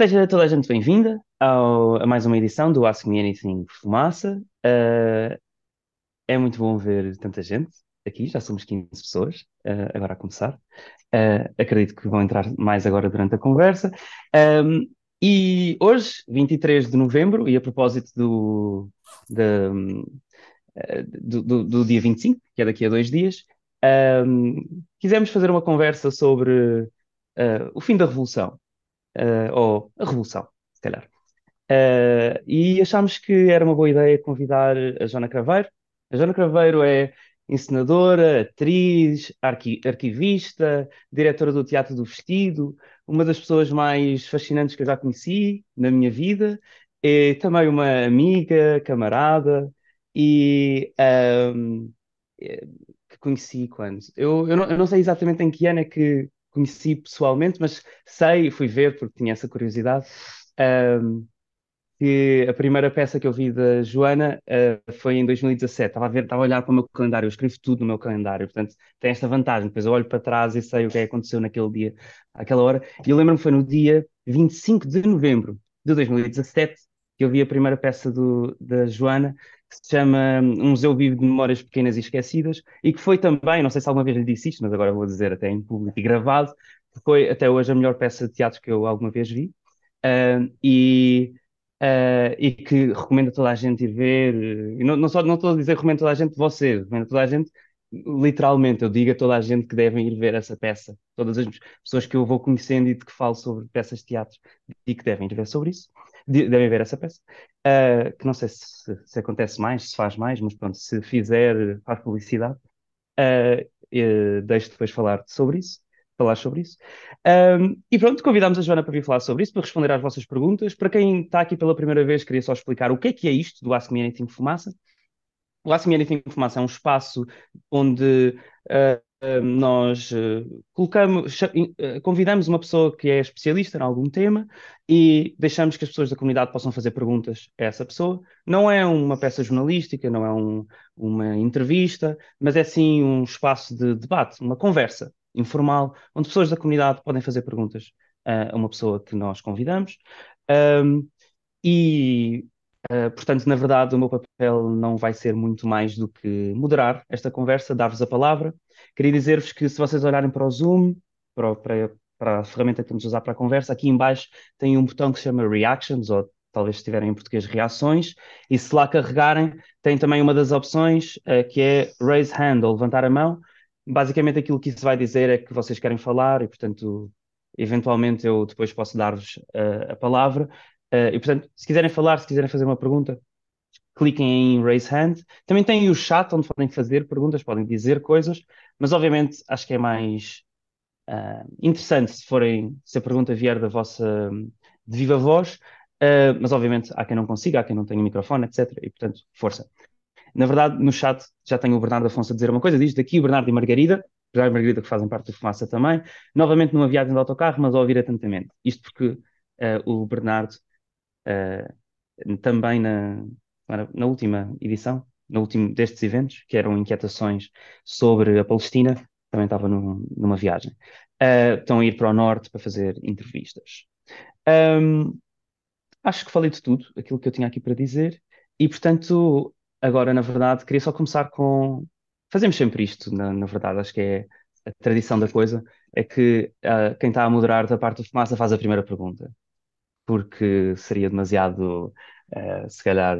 Seja toda a gente bem-vinda a mais uma edição do Ask Me Anything Fumaça. Uh, é muito bom ver tanta gente aqui, já somos 15 pessoas, uh, agora a começar. Uh, acredito que vão entrar mais agora durante a conversa. Um, e hoje, 23 de novembro, e a propósito do, do, do, do, dia 25, que é daqui a dois dias, um, quisemos fazer uma conversa sobre o fim da Revolução uh, ou a Revolução, se calhar. Uh, e achámos que era uma boa ideia convidar a Joana Craveiro. A Joana Craveiro é encenadora, atriz, arqui arquivista, diretora do Teatro do Vestido, uma das pessoas mais fascinantes que eu já conheci na minha vida, é também uma amiga, camarada, e um, que conheci quando? Eu, eu não, eu, não, sei exatamente em que ano é que conheci pessoalmente, mas sei, fui ver porque tinha essa curiosidade, um, que a primeira peça que eu vi da Joana uh, foi em 2017. Estava a ver, estava a olhar para o meu calendário, eu escrevo tudo no meu calendário, portanto tem esta vantagem. Depois eu olho para trás e sei o que é aconteceu naquele dia, àquela hora. E eu lembro-me que foi no dia 25 de novembro de 2017 que eu vi a primeira peça do, da Joana que se chama Um Museu Vivo de Memórias Pequenas e Esquecidas, e que foi também, não sei se alguma vez lhe disse isto, mas agora vou dizer até em público e gravado, que foi até hoje a melhor peça de teatro que eu alguma vez vi, uh, e, uh, e que recomendo a toda a gente ir ver, e não, não, só, não estou a dizer recomendo a toda a gente você, recomendo a toda a gente literalmente, eu digo a toda a gente que devem ir ver essa peça, todas as pessoas que eu vou conhecendo e de que falo sobre peças de teatro, e que devem ir ver sobre isso devem ver essa peça, uh, que não sei se, se, acontece mais, se faz mais, mas pronto, se fizer, faz publicidade. Uh, deixo depois falar sobre isso, falar sobre isso. Um, e pronto, convidámos a Joana para vir falar sobre isso, para responder às vossas perguntas. Para quem está aqui pela primeira vez, queria só explicar o que é que é isto do Ask Me Anything Fumaça. O Ask Me Anything Fumaça é um espaço onde uh, nós uh, colocamos, uh, convidamos uma pessoa que é especialista em algum tema e deixamos que as pessoas da comunidade possam fazer perguntas a essa pessoa. Não é uma peça jornalística, não é um, uma entrevista, mas é sim um espaço de debate, uma conversa informal, onde pessoas da comunidade podem fazer perguntas a uma pessoa que nós convidamos. Um, e Uh, portanto, na verdade, o meu papel não vai ser muito mais do que moderar esta conversa, dar-vos a palavra. Queria dizer-vos que se vocês olharem para o Zoom, para, para, para, a ferramenta que vamos usar para a conversa, aqui embaixo tem um botão que se chama Reactions, ou talvez se tiverem em português Reações, e se lá carregarem, tem também uma das opções uh, que é Raise Hand, ou levantar a mão. Basicamente aquilo que isso vai dizer é que vocês querem falar e, portanto, eventualmente eu depois posso dar-vos uh, a palavra. Uh, e, portanto, se quiserem falar, se quiserem fazer uma pergunta, cliquem em Raise Hand. Também tem o chat onde podem fazer perguntas, podem dizer coisas, mas obviamente acho que é mais uh, interessante se forem, se a pergunta vier da vossa de viva voz, uh, mas obviamente há quem não consiga, há quem não tenha microfone, etc. E portanto, força. Na verdade, no chat já tenho o Bernardo Afonso a dizer uma coisa, diz daqui o Bernardo e Margarida, Bernardo e Margarida que fazem parte da fumaça também, novamente numa viagem de autocarro, mas a ouvir atentamente. Isto porque uh, o Bernardo uh, também na, na última edição, no último destes eventos, que eram inquietações sobre a Palestina, também estava num, numa viagem. Uh, estão a ir para o norte para fazer entrevistas. Um, acho que falei de tudo, aquilo que eu tinha aqui para dizer, e portanto, agora, na verdade, queria só começar com. Fazemos sempre isto, na, na verdade, acho que é a tradição da coisa, é que uh, quem está a moderar da parte do fumaça faz a primeira pergunta porque seria demasiado, uh, se calhar,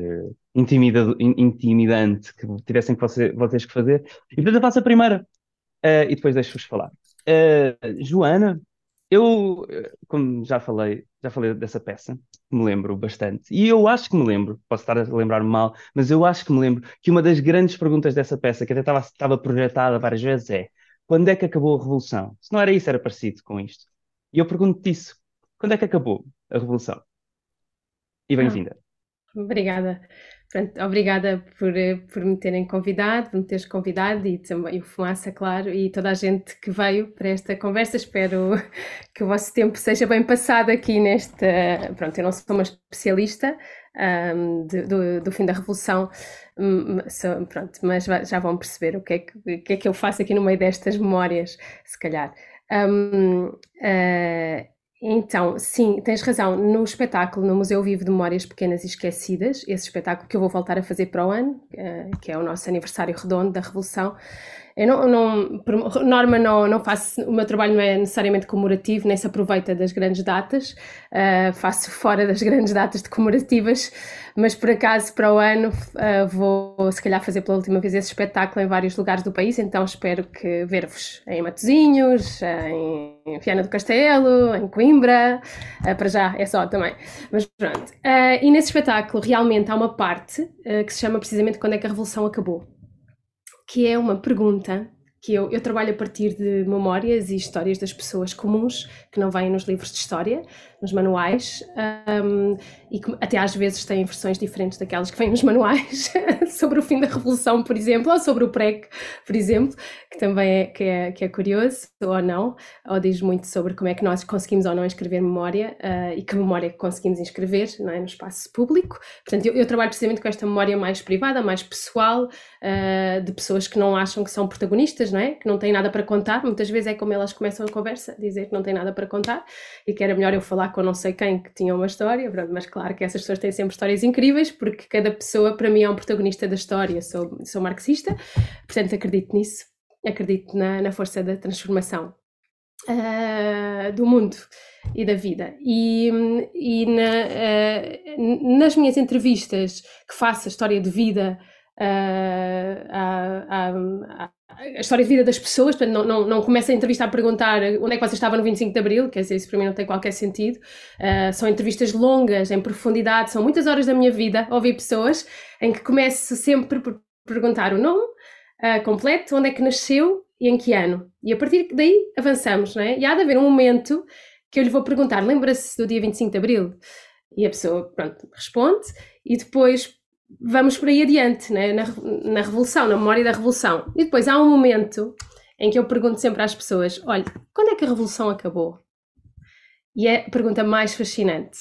intimida, intimidante que tivessem que você, vocês que fazer. E portanto eu faço a primeira uh, e depois deixo-vos falar. Uh, Joana, eu, como já falei, já falei dessa peça, me lembro bastante. E eu acho que me lembro, posso estar a lembrar-me mal, mas eu acho que me lembro que uma das grandes perguntas dessa peça, que até estava, estava projetada várias vezes, é quando é que acabou a Revolução? Se não era isso, era parecido com isto. E eu pergunto-te isso. Quando é que acabou a Revolução? E bem-vinda. Ah, obrigada. Pronto, obrigada por, por me terem convidado, por me teres convidado e também o Fumaça, claro, e toda a gente que veio para esta conversa. Espero que o vosso tempo seja bem passado aqui neste. Pronto, eu não sou uma especialista um, de, do, do, fim da Revolução, hum, pronto, mas já vão perceber o que, é que, o que é que eu faço aqui no meio destas memórias, se calhar. Um, uh, Então, sim, tens razão. No espetáculo, no Museu Vivo de Memórias Pequenas e Esquecidas, esse espetáculo que eu vou voltar a fazer para o ano, eh, que é o nosso aniversário redondo da Revolução, eu não, não, por norma, não, não faço, o meu trabalho não é necessariamente comemorativo, nem se aproveita das grandes datas, uh, faço fora das grandes datas de comemorativas, mas por acaso para o ano uh, vou se calhar fazer pela última vez esse espetáculo em vários lugares do país, então espero que ver-vos em Matosinhos, em Viana do Castelo, em Coimbra, uh, para já é só também, mas pronto. e nesse espetáculo realmente há uma parte que se chama precisamente Quando é que a Revolução Acabou que é uma pergunta que eu, eu, trabalho a partir de memórias e histórias das pessoas comuns que não vêm nos livros de história, nos manuais, um, e que até às vezes têm versões diferentes daquelas que vêm nos manuais, sobre o fim da Revolução, por exemplo, ou sobre o PREC, por exemplo, que também é, que é, que é curioso, ou não, ou diz muito sobre como é que nós conseguimos ou não escrever memória uh, e que memória é conseguimos inscrever não é, no espaço público. Portanto, eu, eu, trabalho precisamente com esta memória mais privada, mais pessoal, uh, de pessoas que não acham que são protagonistas, não é? que não têm nada para contar. Muitas vezes é como elas começam a conversa, dizer que não têm nada para contar e que era melhor eu falar com não sei quem que tinha uma história, mas claro que essas pessoas têm sempre histórias incríveis, porque cada pessoa para mim é um protagonista da história. Sou, sou marxista, portanto acredito nisso, acredito na, na força da transformação uh, do mundo e da vida. E, e na, uh, nas minhas entrevistas que faço a história de vida uh, a história de vida das pessoas, portanto, não, não, não começa a entrevista a perguntar onde é que você estava no 25 de Abril, quer dizer, isso para mim não tem qualquer sentido. Uh, são entrevistas longas, em profundidade, são muitas horas da minha vida ouvir pessoas em que começo sempre por perguntar o nome uh, completo, onde é que nasceu e em que ano. E a partir daí avançamos, não é? E há de haver um momento que eu lhe vou perguntar: lembra-se do dia 25 de Abril? E a pessoa, pronto, responde, e depois vamos por aí adiante, né? na, na Revolução, na memória da Revolução. E depois há um momento em que eu pergunto sempre às pessoas: olha, quando é que a Revolução acabou? E é a pergunta mais fascinante,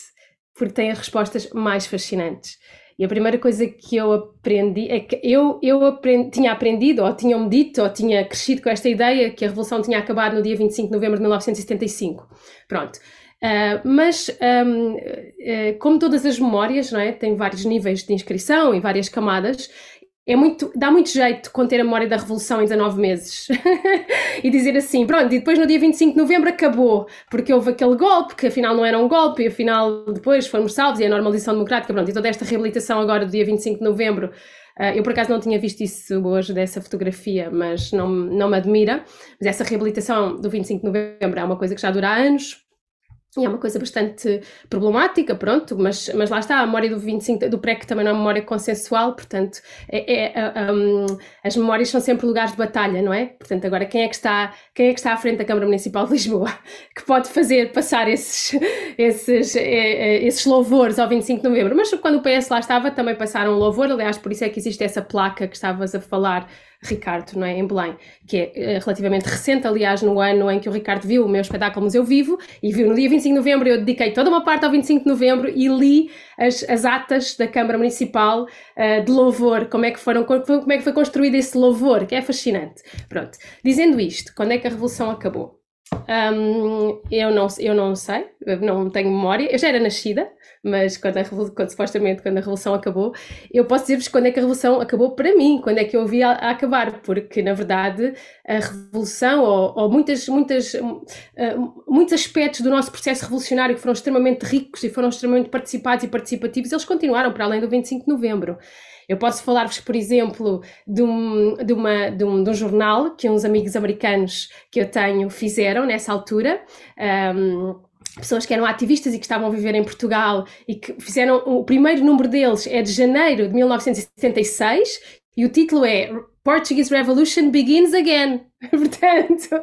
porque tem as respostas mais fascinantes. E a primeira coisa que eu aprendi é que eu, eu aprendi, tinha aprendido, ou tinham-me dito, ou tinha crescido com esta ideia que a Revolução tinha acabado no dia 25 de novembro de 1975. Pronto. Uh, mas, um, eh, como todas as memórias, não é? tem vários níveis de inscrição e várias camadas, é muito, dá muito jeito conter a memória da Revolução em 19 meses e dizer assim, pronto, e depois no dia 25 de novembro acabou, porque houve aquele golpe, que afinal não era um golpe, e afinal depois fomos salvos e a normalização democrática, pronto, e toda esta reabilitação agora do dia 25 de novembro Uh, eu por acaso não tinha visto isso hoje dessa fotografia, mas não, não me admira. Mas essa reabilitação do 25 de novembro é uma coisa que já dura anos. E é uma coisa bastante problemática, pronto, mas, mas lá está, a memória do 25 do PREC também não é uma memória consensual, portanto, é, é, um, as memórias são sempre lugares de batalha, não é? Portanto, agora quem é que está, quem é que está à frente da Câmara Municipal de Lisboa que pode fazer passar esses, esses, é, é, esses louvores ao 25 de novembro? Mas quando o PS lá estava, também passaram um louvor, aliás, por isso é que existe essa placa que estavas a falar Ricardo, não é? Em Belém, que é uh, relativamente recente, aliás, no ano em que o Ricardo viu o meu espetáculo Museu Vivo, e viu no dia 25 de novembro, eu dediquei toda uma parte ao 25 de novembro e li as, as atas da Câmara Municipal uh, de louvor, como é, que foram, como é que foi construído esse louvor, que é fascinante. Pronto, dizendo isto, quando é que a Revolução acabou? Um, eu, não, eu não sei, não tenho memória, eu já era nascida, mas quando, a quando supostamente quando a Revolução acabou, eu posso dizer-vos quando é que a Revolução acabou para mim, quando é que eu vi a, a acabar, porque na verdade a Revolução, ou, ou muitas, muitas, uh, muitos aspectos do nosso processo revolucionário que foram extremamente ricos e foram extremamente participados e participativos, eles continuaram para além do 25 de novembro. Eu posso falar-vos, por exemplo, de um, de, uma, de, um, de um jornal que uns amigos americanos que eu tenho fizeram nessa altura. Um, pessoas que eram ativistas e que estavam a viver em Portugal e que fizeram o primeiro número deles é de janeiro de 1976 e o título é Portuguese Revolution Begins Again. Portanto,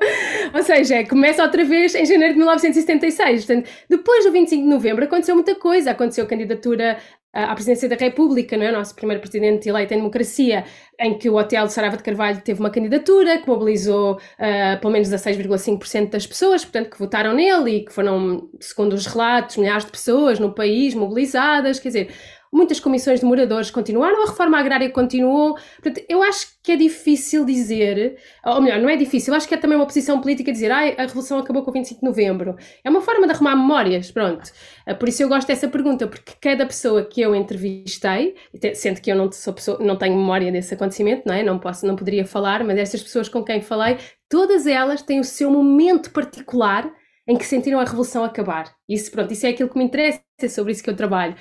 ou seja, começa outra vez em janeiro de 1976. Portanto, depois do 25 de novembro aconteceu muita coisa. Aconteceu a candidatura à presidência da República, não é? nosso primeiro presidente eleito em democracia, em que o Hotel de Sarava de Carvalho teve uma candidatura que mobilizou uh, pelo menos 16,5% das pessoas, portanto, que votaram nele e que foram, segundo os relatos, milhares de pessoas no país mobilizadas, quer dizer, muitas comissões de moradores continuaram, a reforma agrária continuou. Portanto, eu acho que é difícil dizer, ou melhor, não é difícil, acho que é também uma posição política dizer ah, a revolução acabou com o 25 de novembro. É uma forma de arrumar memórias, pronto. Ah, por isso eu gosto dessa pergunta, porque cada pessoa que eu entrevistei, sendo que eu não, sou pessoa, não tenho memória desse acontecimento, não é? Não, posso, não poderia falar, mas essas pessoas com quem falei, todas elas têm o seu momento particular em que sentiram a revolução acabar. Isso, pronto, isso é aquilo que me interessa, é sobre isso que eu trabalho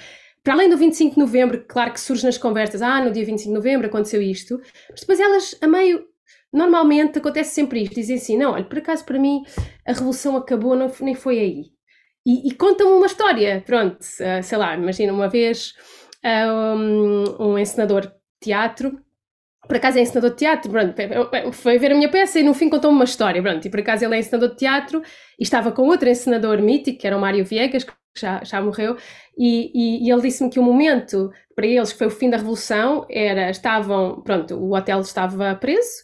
para além do 25 de novembro, claro que surge nas conversas, ah, no dia 25 de novembro aconteceu isto, mas depois elas, a meio, normalmente acontece sempre isto, dizem assim, não, olha, por acaso para mim a revolução acabou, não, nem foi aí. E, e contam uma história, pronto, uh, sei lá, imagina uma vez uh, um, um encenador de teatro por acaso é encenador de teatro, pronto, foi ver a minha peça e no fim contou-me uma história, pronto, e por acaso ele é encenador de teatro e estava com outro encenador mítico, que era o Mário Viegas, que já, já morreu, e, e, e ele disse-me que o momento para eles que foi o fim da revolução era, estavam, pronto, o hotel estava preso,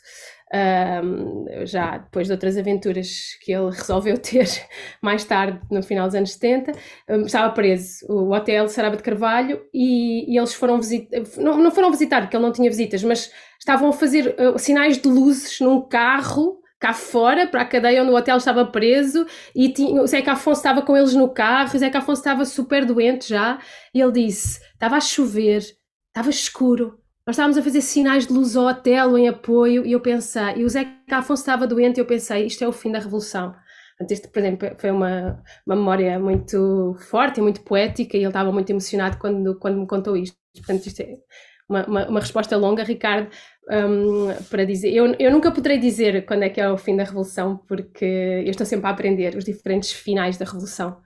um, já depois de outras aventuras que ele resolveu ter mais tarde, no final dos anos 70, um, estava preso. O hotel Saraba de Carvalho e, e eles foram visitar, não, não, foram visitar porque ele não tinha visitas, mas estavam a fazer uh, sinais de luzes num carro cá fora, para a cadeia onde o hotel estava preso, e tinha, o Zeca Afonso estava com eles no carro, o Zeca Afonso estava super doente já, e ele disse, estava a chover, estava escuro, nós estávamos a fazer sinais de luz ao hotel em apoio, e eu pensei, e o Zeca Afonso estava doente, e eu pensei, isto é o fim da revolução. Portanto, este, por exemplo, foi uma, uma memória muito forte e muito poética, e ele estava muito emocionado quando, quando me contou isto. Portanto, isto é uma, uma, uma resposta longa, Ricardo, um, para dizer. Eu, eu nunca poderei dizer quando é que é o fim da Revolução, porque eu estou sempre a aprender os diferentes finais da Revolução.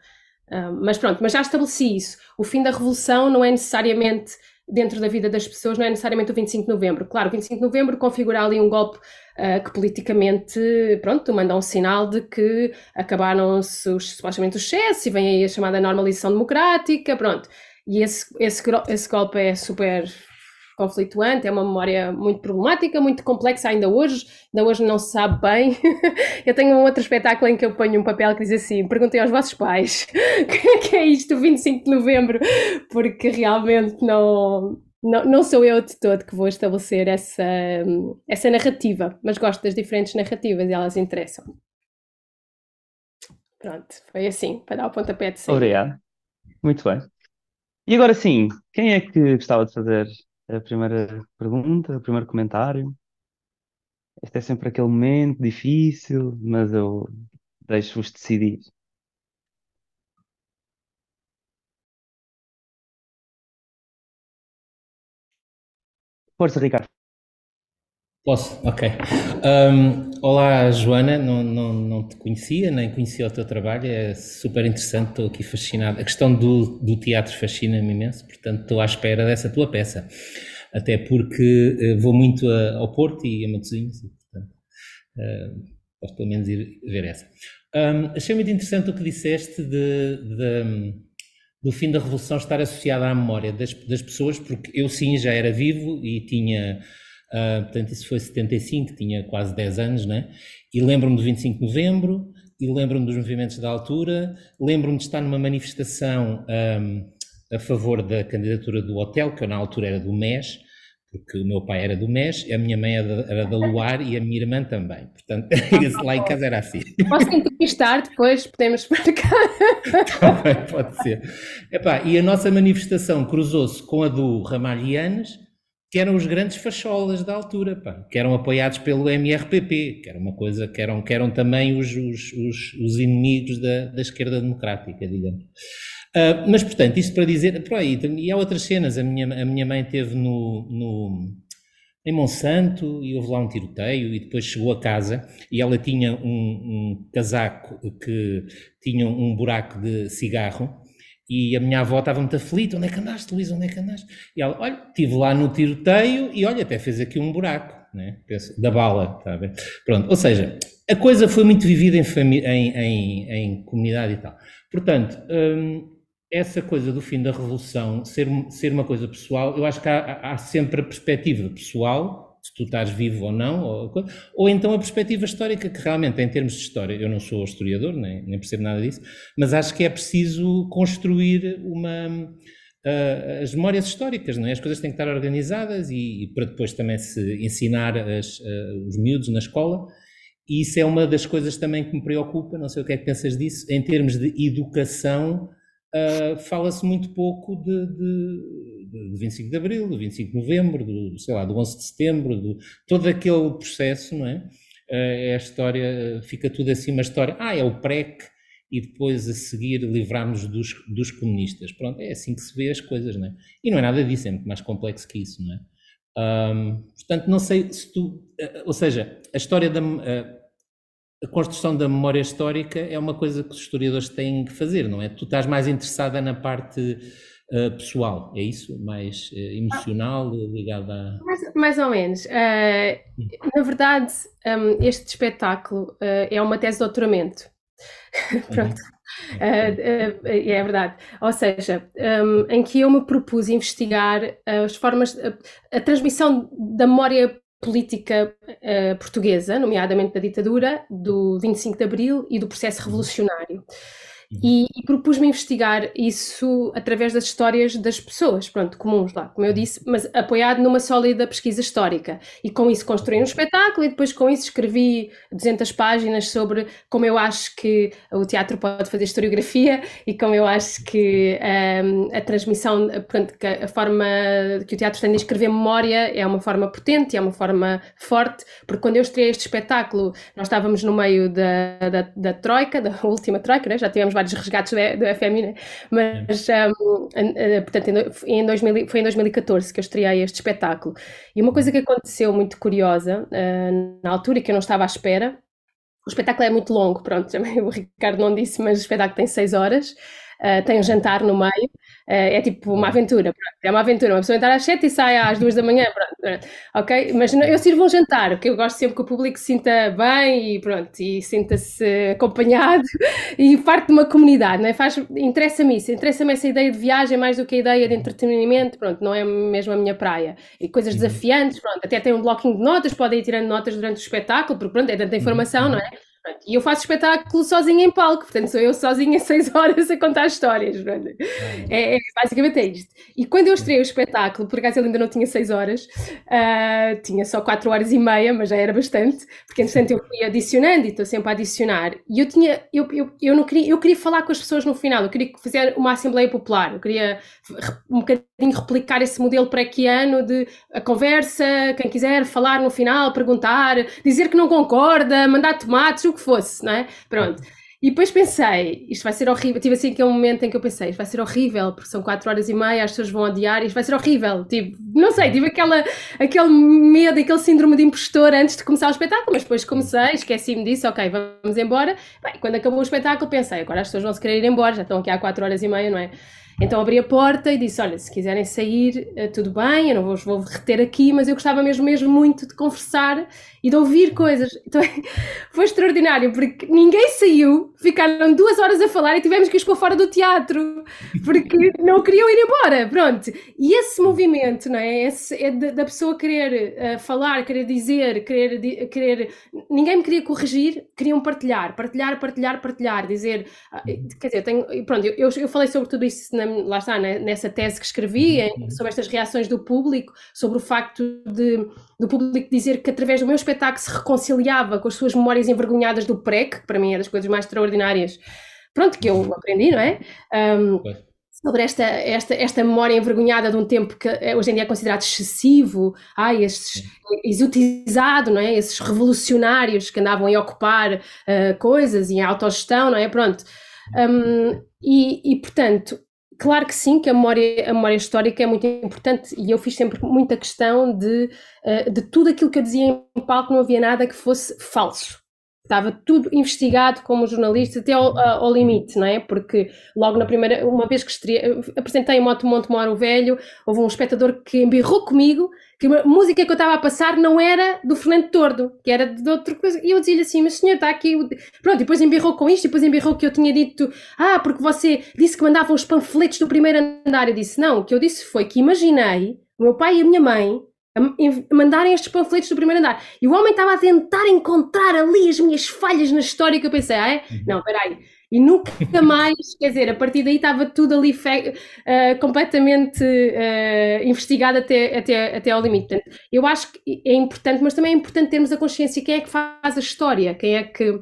Um, mas pronto, mas já estabeleci isso. O fim da Revolução não é necessariamente dentro da vida das pessoas, não é necessariamente o 25 de novembro. Claro, o 25 de novembro configura ali um golpe uh, que politicamente, pronto, manda um sinal de que acabaram-se os, supostamente os excessos e vem aí a chamada normalização democrática, pronto. E esse, esse, esse golpe é super conflituante, é uma memória muito problemática, muito complexa ainda hoje, ainda hoje não se sabe bem. eu tenho um outro espetáculo em que eu ponho um papel que diz assim: perguntei aos vossos pais o que é isto, 25 de novembro, porque realmente não, não, não sou eu de todo que vou estabelecer essa, essa narrativa, mas gosto das diferentes narrativas e elas interessam. Pronto, foi assim, para dar o pontapé de saída. Obrigado. Muito bem. E agora sim, quem é que gostava de fazer a primeira pergunta, o primeiro comentário. Este é sempre aquele momento difícil, mas eu deixo-vos decidir. Força, Ricardo. Posso? Ok. Um, olá, Joana, não, não, não te conhecia, nem conhecia o teu trabalho, é super interessante, estou aqui fascinado. A questão do, do teatro fascina-me imenso, portanto estou à espera dessa tua peça, até porque uh, vou muito a, ao Porto e a Matosinhos, portanto uh, posso pelo menos ir ver essa. Um, achei muito interessante o que disseste de, de, do fim da Revolução estar associado à memória das, das pessoas, porque eu sim já era vivo e tinha Uh, portanto, isso foi 75, tinha quase 10 anos, né? E lembro-me do 25 de novembro, e lembro-me dos movimentos da altura, lembro-me de estar numa manifestação um, a favor da candidatura do hotel, que eu na altura era do MES, porque o meu pai era do MES, a minha mãe era da, era da Luar e a minha irmã também. Portanto, lá em casa era assim. Posso entrevistar depois, podemos marcar. Também pode ser. Epá, e a nossa manifestação cruzou-se com a do Ramalhianes, que eram os grandes facholas da altura, pá, que eram apoiados pelo MRPP, que era uma coisa que eram, que eram também os, os, os, os inimigos da, da esquerda democrática, digamos. Uh, mas, portanto, isto para dizer, por aí, e há outras cenas, a minha, a minha mãe teve no, no, em Monsanto e houve lá um tiroteio e depois chegou a casa e ela tinha um, um casaco que tinha um buraco de cigarro e a minha avó estava muito aflita, onde é que andaste, Luís, onde é que andaste? E ela, olha, estive lá no tiroteio e olha, até fez aqui um buraco, né? Da bala, está a ver? Pronto, ou seja, a coisa foi muito vivida em, em, em, em comunidade e tal. Portanto, hum, essa coisa do fim da revolução ser, ser uma coisa pessoal, eu acho que há, há sempre a perspectiva pessoal, se tu estás vivo ou não, ou, ou, então a perspectiva histórica, que realmente, em termos de história, eu não sou historiador, nem, nem percebo nada disso, mas acho que é preciso construir uma. uh, as memórias históricas, não é? As coisas têm que estar organizadas e, e para depois também se ensinar as, uh, os miúdos na escola. E isso é uma das coisas também que me preocupa, não sei o que é que pensas disso, em termos de educação, uh, fala-se muito pouco de, de, de 25 de Abril, do 25 de Novembro, do, sei lá, do 11 de Setembro, do, todo aquele processo, não é? Uh, é a história, fica tudo assim uma história, ah, é o PREC, e depois a seguir livrarmos dos, dos comunistas. Pronto, é assim que se vê as coisas, não é? E não é nada disso, é muito mais complexo que isso, não é? Portanto, não sei se tu, uh, ou seja, a história da a construção da memória histórica é uma coisa que os historiadores têm que fazer, não é? Tu estás mais interessada na parte uh, pessoal, é isso? Mais emocional, ligada a. Mais, mais ou menos. na verdade, um, este espetáculo é uma tese de doutoramento. Pronto. Uh, uh, é verdade. Ou seja, um, em que eu me propus investigar as formas, a, a transmissão da memória política uh, portuguesa, nomeadamente da ditadura, do 25 de Abril e do processo uhum. revolucionário. E, e propus-me investigar isso através das histórias das pessoas, pronto, comuns lá, como eu disse, mas apoiado numa sólida pesquisa histórica. E com isso construí um espetáculo e depois com isso escrevi 200 páginas sobre como eu acho que o teatro pode fazer historiografia e como eu acho que um, a transmissão, portanto, a forma que o teatro tem de escrever memória é uma forma potente, é uma forma forte, porque quando eu estreiei este espetáculo, nós estávamos no meio da, da, da troika, da última troika, né? já tivemos vários resgates do, do FMI, né? mas um, portanto, em 2000, foi em 2014 que eu estreiei este espetáculo. E uma coisa que aconteceu muito curiosa uh, na altura e que eu não estava à espera, o espetáculo é muito longo, pronto, o Ricardo não disse, mas o espetáculo tem seis horas, uh, tem um jantar no meio, é, é tipo uma aventura, pronto, é uma aventura. Uma pessoa entra às 7 e sai às 2 da manhã, pronto, ok? Mas eu sirvo um jantar, porque eu gosto sempre que o público se sinta bem e pronto, e sinta-se acompanhado e parte de uma comunidade, não é? Faz, interessa-me isso, interessa-me essa ideia de viagem mais do que a ideia de entretenimento, pronto, não é mesmo a minha praia. E coisas uhum. desafiantes, pronto, até tem um blocking de notas, podem ir tirando notas durante o espetáculo, porque pronto, é tanta informação, não é? E eu faço espetáculo sozinha em palco, portanto sou eu sozinha seis horas a contar histórias. É, é, basicamente é isto. E quando eu estrei o espetáculo, por acaso ele ainda não tinha seis horas, uh, tinha só quatro horas e meia, mas já era bastante, porque entretanto eu fui adicionando e estou sempre a adicionar. E eu tinha, eu, eu, eu não queria, eu queria falar com as pessoas no final, eu queria fazer uma Assembleia Popular, eu queria um bocadinho replicar esse modelo pré-quiano de a conversa, quem quiser falar no final, perguntar, dizer que não concorda, mandar tomates, o que fosse, não é? Pronto. E depois pensei, isto vai ser horrível. Tive assim aquele momento em que eu pensei, isto vai ser horrível, porque são 4 horas e meia, as pessoas vão odiar, isto vai ser horrível. Tipo, não sei, tive aquela, aquele medo, aquele síndrome de impostor antes de começar o espetáculo, mas depois comecei, esqueci-me disso, ok, vamos embora. Bem, quando acabou o espetáculo, pensei, agora as pessoas vão se querer ir embora, já estão aqui há 4 horas e meia, não é? Então abri a porta e disse: Olha, se quiserem sair, eh, tudo bem, eu não vos vou reter aqui, mas eu gostava mesmo, mesmo muito de conversar e de ouvir coisas. Então foi extraordinário, porque ninguém saiu, ficaram duas horas a falar e tivemos que os pôr fora do teatro, porque não queriam ir embora. Pronto. E esse movimento, não é? Esse, é da pessoa querer uh, falar, querer dizer, querer, querer. Ninguém me queria corrigir, queriam partilhar, partilhar, partilhar, partilhar, dizer. Uh, quer dizer, tenho, pronto, eu, eu falei sobre tudo isso, na, lá está, né, nessa tese que escrevi, uhum. sobre estas reações do público, sobre o facto de, do público dizer que através do meu espetáculo se reconciliava com as suas memórias envergonhadas do PREC, que para mim é das coisas mais extraordinárias, pronto, que eu aprendi, não é? Um, sobre esta, esta, esta memória envergonhada de um tempo que eh, hoje em dia é considerado excessivo, ai, esses, exotizado, não é? Esses revolucionários que andavam a ocupar uh, coisas e a autogestão, não é? Pronto. Um, e, e, portanto, Claro que sim, que a memória, a memória histórica é muito importante e eu fiz sempre muita questão de, uh, de tudo aquilo que eu dizia em palco, não havia nada que fosse falso. Estava tudo investigado como jornalista até ao, ao, limite, não é? Porque logo na primeira, uma vez que estreia, apresentei o Moto Monte Moro Velho, houve um espectador que embirrou comigo que a música que eu estava a passar não era do Fernando Tordo, que era de outra coisa. E eu dizia-lhe assim, mas senhor, está aqui. Pronto, depois embirrou com isto, depois embirrou que eu tinha dito, ah, porque você disse que mandavam os panfletos do primeiro andar. Eu disse, não, o que eu disse foi que imaginei o meu pai e a minha mãe a mandarem estes panfletos do primeiro andar. E o homem estava a tentar encontrar ali as minhas falhas na história que eu pensei, ah, é? Uhum. Não, peraí. E nunca mais, quer dizer, a partir daí estava tudo ali uh, completamente uh, investigado até, até, até ao limite. Portanto, eu acho que é importante, mas também é importante termos a consciência quem é que faz a história, quem é que.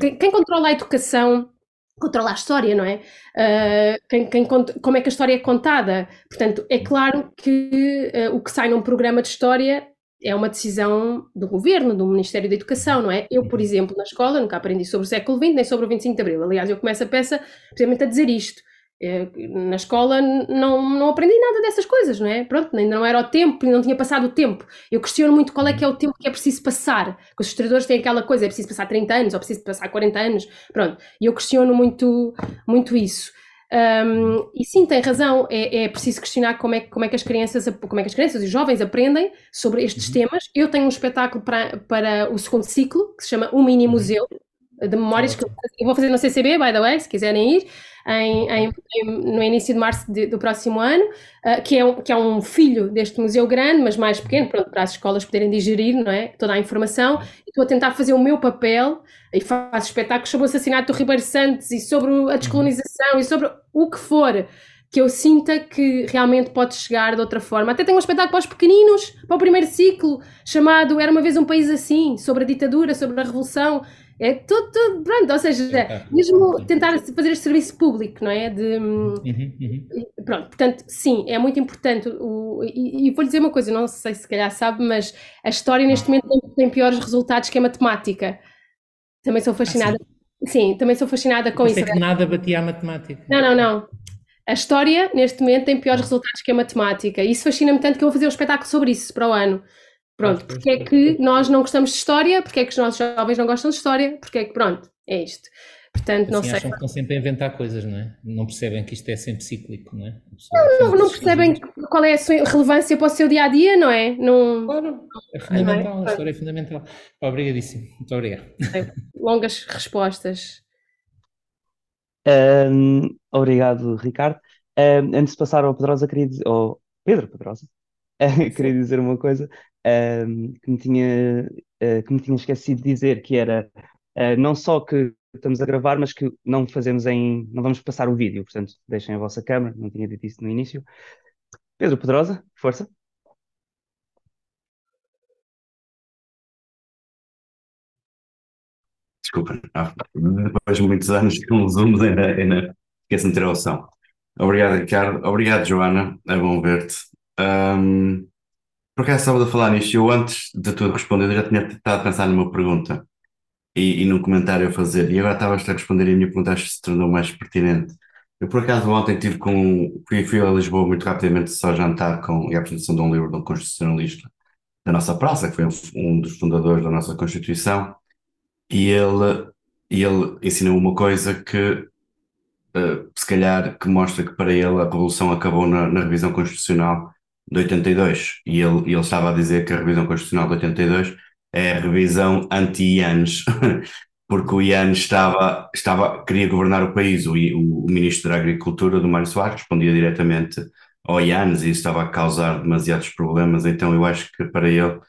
Quem, quem controla a educação controla a história, não é? Uh, quem, quem, como é que a história é contada. Portanto, é claro que uh, o que sai num programa de história é uma decisão do governo, do Ministério da Educação, não é? Eu, por exemplo, na escola nunca aprendi sobre o século XX nem sobre o 25 de Abril. Aliás, eu começo a peça precisamente a dizer isto. Eh, na escola não, não aprendi nada dessas coisas, não é? Pronto, ainda não era o tempo, ainda não tinha passado o tempo. Eu questiono muito qual é que é o tempo que é preciso passar. Porque os historiadores têm aquela coisa, é preciso passar 30 anos, ou preciso passar 40 anos, pronto. E eu questiono muito, muito isso. Um, e sim, tem razão, é, é, preciso questionar como é, como é que as crianças, como é que as crianças e os jovens aprendem sobre estes uhum. temas. Eu tenho um espetáculo para, para o segundo ciclo, que se chama O Mini uhum. Museu, de memórias, que eu vou fazer no CCB, by the way, se quiserem ir em, em, no início de março de, do próximo ano, uh, que, é um, que é um filho deste museu grande, mas mais pequeno, pronto, para as escolas poderem digerir não é? toda a informação. Estou a tentar fazer o meu papel e faço espetáculos sobre o assassinato do Ribeiro Santos e sobre a descolonização e sobre o que for que eu sinta que realmente pode chegar de outra forma. Até tenho um espetáculo para os pequeninos, para o primeiro ciclo, chamado Era uma vez um país assim, sobre a ditadura, sobre a revolução. É tudo, tudo, pronto, ou seja, é. mesmo tentar fazer este serviço público, não é? De, uhum, uhum. Pronto, portanto, sim, é muito importante. O, e, e vou-lhe dizer uma coisa, não sei se calhar sabe, mas a história neste momento tem, tem piores resultados que a matemática. Também sou fascinada. Ah, sim? sim? também sou fascinada com isso. que nada batia a matemática. Não, não, não. A história, neste momento, tem piores resultados que a matemática. E isso fascina-me tanto que eu vou fazer um espetáculo sobre isso para o ano. Pronto, porque é que nós não gostamos de história, porque é que os nossos jovens não gostam de história, porque é que, pronto, é isto. Portanto, assim, não sei. acham que estão sempre a inventar coisas, não é? Não percebem que isto é sempre cíclico, não é? Não, não, não percebem qual é a sua relevância para o seu dia a dia, não é? Não... Claro, é fundamental, é? a história é fundamental. Obrigadíssimo, muito obrigado. É, longas respostas. Um, obrigado, Ricardo. Um, antes de passar ao Pedrosa, queria dizer, ao Pedro Pedrosa, queria dizer uma coisa que, me tinha, uh, que me tinha esquecido de dizer, que era uh, não só que estamos a gravar, mas que não fazemos em, não vamos passar o vídeo, portanto, deixem a vossa câmera, não tinha dito isso no início. Pedro Pedrosa, força. Desculpa, depois de muitos anos com zooms ainda, ainda esqueço de ter a opção. Obrigado, Ricardo. Obrigado, Joana. É bom ver-te. Um, por acaso estava a falar nisto, eu antes de tu responder, eu já tinha estado a pensar numa pergunta e, e num comentário a fazer, e agora estavas a responder e a minha pergunta acho que se tornou mais pertinente. Eu por acaso ontem tive com, fui, fui a Lisboa muito rapidamente só jantar com a apresentação de um livro de um constitucionalista da nossa praça, que foi um, dos fundadores da nossa Constituição, e ele, e ele ensinou uma coisa que Uh, se calhar que mostra que para ele a revolução acabou na, na revisão constitucional de 82 e ele, ele estava a dizer que a revisão constitucional de 82 é a revisão anti-IANES, porque o IANES estava, estava, queria governar o país. O, o, ministro da Agricultura, do Mário Soares, respondia diretamente ao IANES e isso estava a causar demasiados problemas. Então eu acho que para ele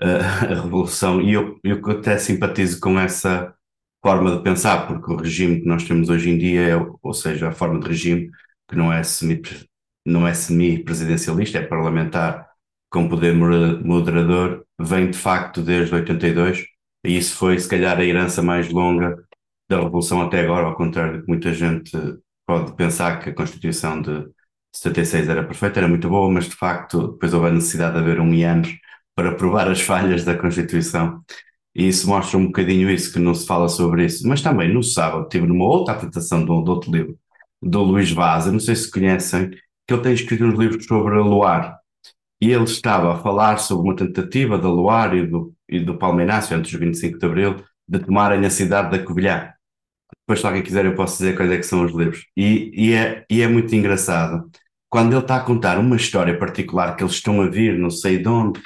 a revolução, e eu, eu até simpatizo com essa forma de pensar, porque o regime que nós temos hoje em dia, é, ou seja, a forma de regime que não é semi não é semi-presidencialista, é parlamentar com poder moderador, vem de facto desde 82, e isso foi se calhar a herança mais longa da Revolução até agora, ao contrário de que muita gente pode pensar que a Constituição de 76 era perfeita, era muito boa, mas de facto depois houve a necessidade de haver um IANES para provar as falhas da Constituição. E isso mostra um bocadinho isso, que não se fala sobre isso. Mas também no sábado tive numa outra apresentação de, de outro livro, do Luís Vaz, não sei se conhecem, que ele tem escrito uns livros sobre a Luar. E ele estava a falar sobre uma tentativa da Luar e do, e do Palmeirácio, antes do 25 de Abril, de tomarem a cidade da Covilhã. Depois, se alguém quiser, eu posso dizer quais é que são os livros. E, e, é, e é muito engraçado. Quando ele está a contar uma história particular que eles estão a vir, não sei de onde,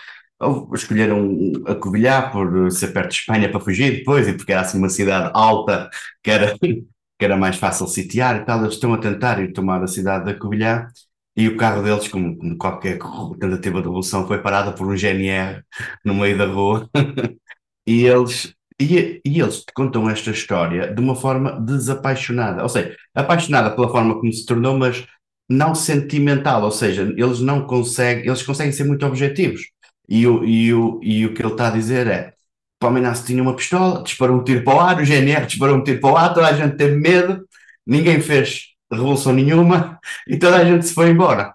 escolheram a Covilhã por ser perto de Espanha para fugir depois, e porque era assim uma cidade alta que era, que era mais fácil sitiar e tal, eles estão a tentar ir tomar a cidade da Covilhã e o carro deles, como, qualquer tentativa de revolução, foi parada por um GNR no meio da rua. e eles e, e, eles te contam esta história de uma forma desapaixonada, ou seja, apaixonada pela forma como se tornou, mas não sentimental, ou seja, eles não conseguem, eles conseguem ser muito objetivos. E o, e o, e o que ele está a dizer é: Palmeiras tinha uma pistola, disparou um tiro para o ar, o GNR disparou um tiro para o ar, toda a gente teve medo, ninguém fez revolução nenhuma e toda a gente se foi embora.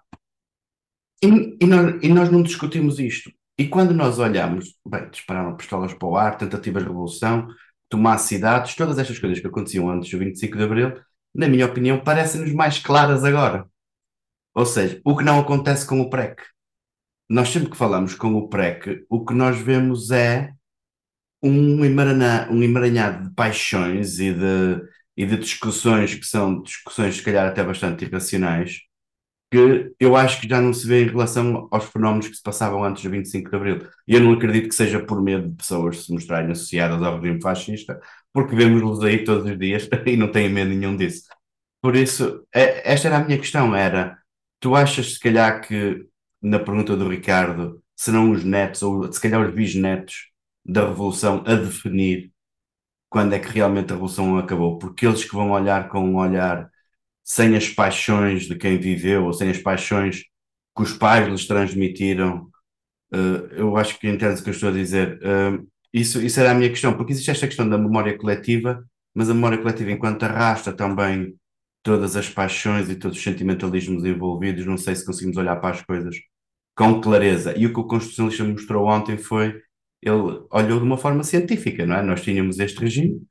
E, e, nós, e nós não discutimos isto. E quando nós olhamos, bem, dispararam pistolas para o ar, tentativas de revolução, tomar cidades, todas estas coisas que aconteciam antes do 25 de Abril, na minha opinião, parecem-nos mais claras agora. Ou seja, o que não acontece com o PREC. Nós sempre que falamos com o PREC, o que nós vemos é um, emaranhado, um emaranhado de paixões e de, e de discussões que são discussões, se calhar, até bastante irracionais, que eu acho que já não se vê em relação aos fenómenos que se passavam antes do 25 de Abril. E eu não acredito que seja por medo de pessoas se mostrarem associadas ao regime fascista, porque vemos-los aí todos os dias e não têm medo nenhum disso. Por isso, é, esta era a minha questão, era, tu achas se calhar que, na pergunta do Ricardo, serão os netos, ou se calhar os bisnetos da Revolução a definir quando é que realmente a Revolução acabou? Porque eles que vão olhar com um olhar sem as paixões de quem viveu, ou sem as paixões que os pais lhes transmitiram. Uh, eu acho que entendo o que eu estou a dizer. Uh, isso, isso era a minha questão, porque existe esta questão da memória coletiva, mas a memória coletiva, enquanto arrasta também todas as paixões e todos os sentimentalismos envolvidos, não sei se conseguimos olhar para as coisas com clareza. E o que o constitucionalista mostrou ontem foi, ele olhou de uma forma científica, não é? Nós tínhamos este regime,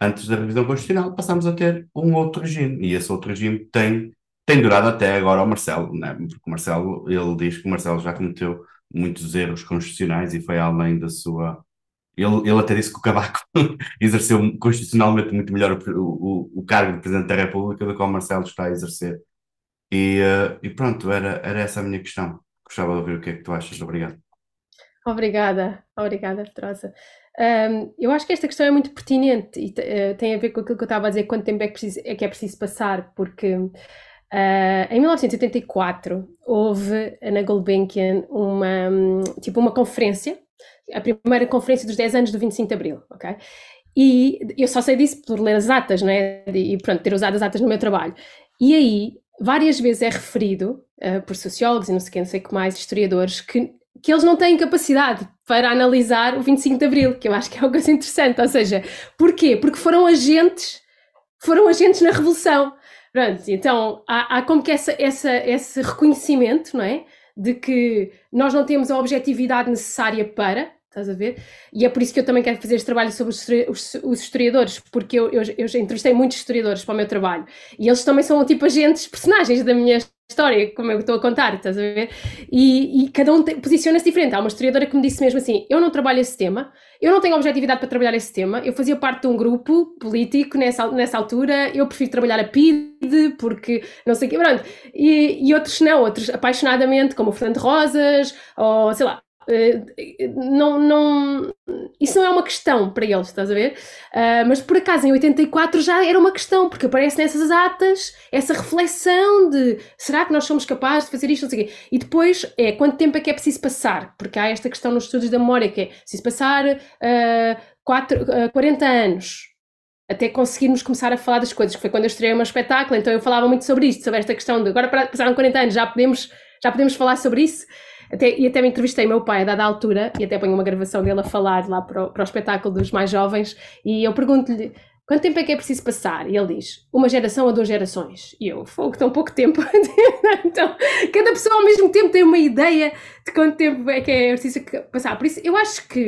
antes da revisão constitucional, passámos a ter um outro regime. E esse outro regime tem, tem durado até agora o Marcelo, né? porque o Marcelo, ele diz que o Marcelo já cometeu muitos erros constitucionais e foi além da sua. Ele, ele até disse que o Cavaco exerceu constitucionalmente muito melhor o, o, o, cargo de Presidente da República do que o Marcelo está a exercer. E, uh, e pronto, era, era essa a minha questão. Gostava de ouvir o que é que tu achas. Obrigado. Obrigada, obrigada, Petrosa. Um, eu acho que esta questão é muito pertinente e uh, tem a ver com aquilo que eu estava a dizer, quanto tempo é que, preciso, é, que é preciso passar, porque uh, em 1984 houve na Gulbenkian uma, um, tipo uma conferência, a primeira conferência dos 10 anos do 25 de Abril, ok? E eu só sei disso por ler as atas, não é? E pronto, ter usado as atas no meu trabalho. E aí, várias vezes é referido uh, por sociólogos e não sei quem, não sei que mais, historiadores, que que eles não têm capacidade para analisar o 25 de Abril, que eu acho que é uma coisa interessante. Ou seja, porquê? Porque foram agentes, foram agentes na Revolução. Pronto, então há, há como que essa, essa, esse reconhecimento, não é? De que nós não temos a objetividade necessária para, estás a ver? E é por isso que eu também quero fazer este trabalho sobre os, os, historiadores, porque eu, eu, eu entrevistei muitos historiadores para o meu trabalho e eles também são tipo agentes, personagens da minha história, como eu estou a contar, estás a ver? E, e cada um posiciona-se diferente. Há uma historiadora que me disse mesmo assim: eu não trabalho esse tema, eu não tenho objetividade para trabalhar esse tema, eu fazia parte de um grupo político nessa, nessa altura, eu prefiro trabalhar a PIDE, porque não sei o que, pronto. E, e outros não, outros apaixonadamente, como o Fernando Rosas, ou sei lá, não, não, isso não é uma questão para eles, estás a ver? Uh, mas por acaso em 84 já era uma questão, porque aparece nessas atas essa reflexão de será que nós somos capazes de fazer isto? Não sei quê. E depois é quanto tempo é que é preciso passar? Porque há esta questão nos estudos da memória que é preciso passar uh, 4, uh, 40 anos até conseguirmos começar a falar das coisas, que foi quando eu estreiei o meu espetáculo, então eu falava muito sobre isto, sobre esta questão de agora passaram 40 anos, já podemos, já podemos falar sobre isso. Até, e até me entrevistei meu pai a dada altura, e até ponho uma gravação dele a falar lá para o, para o espetáculo dos mais jovens, e eu pergunto-lhe quanto tempo é que é preciso passar? E ele diz, uma geração a duas gerações. E eu, fogo, tão pouco tempo. então, cada pessoa ao mesmo tempo tem uma ideia de quanto tempo é que é preciso passar. Por isso, eu acho que,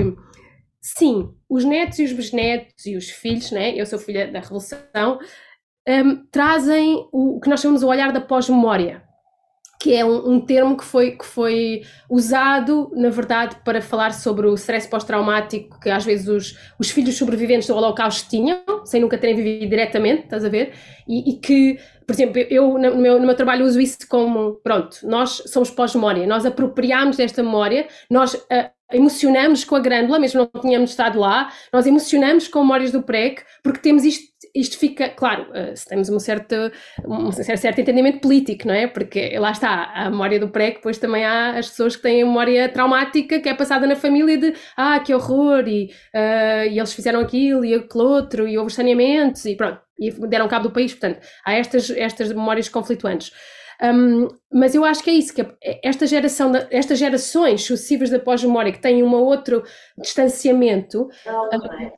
sim, os netos e os bisnetos e os filhos, né? eu sou filha da Revolução, um, trazem o que nós chamamos o olhar da pós-memória que é um, um, termo que foi, que foi usado, na verdade, para falar sobre o stress pós-traumático que às vezes os, os filhos sobreviventes do Holocausto tinham, sem nunca terem vivido diretamente, estás a ver? E, e que, por exemplo, eu no meu, no meu trabalho uso isso como, pronto, nós somos pós-memória, nós apropriamos desta memória, nós uh, emocionamos com a grândula, mesmo não tínhamos estado lá, nós emocionamos com memórias do PREC, porque temos isto, isto fica, claro, uh, temos um certo, um certo entendimento político, não é? Porque lá está, a memória do PREC, depois também há as pessoas que têm a memória traumática que é passada na família de, ah, que horror, e, uh, e eles fizeram aquilo e aquele outro, e houve saneamentos, e pronto, e deram cabo do país, portanto, há estas, estas memórias conflituantes. Um, mas eu acho que é isso, que esta geração, estas gerações sucessivas da pós-memória que têm um outro distanciamento uh,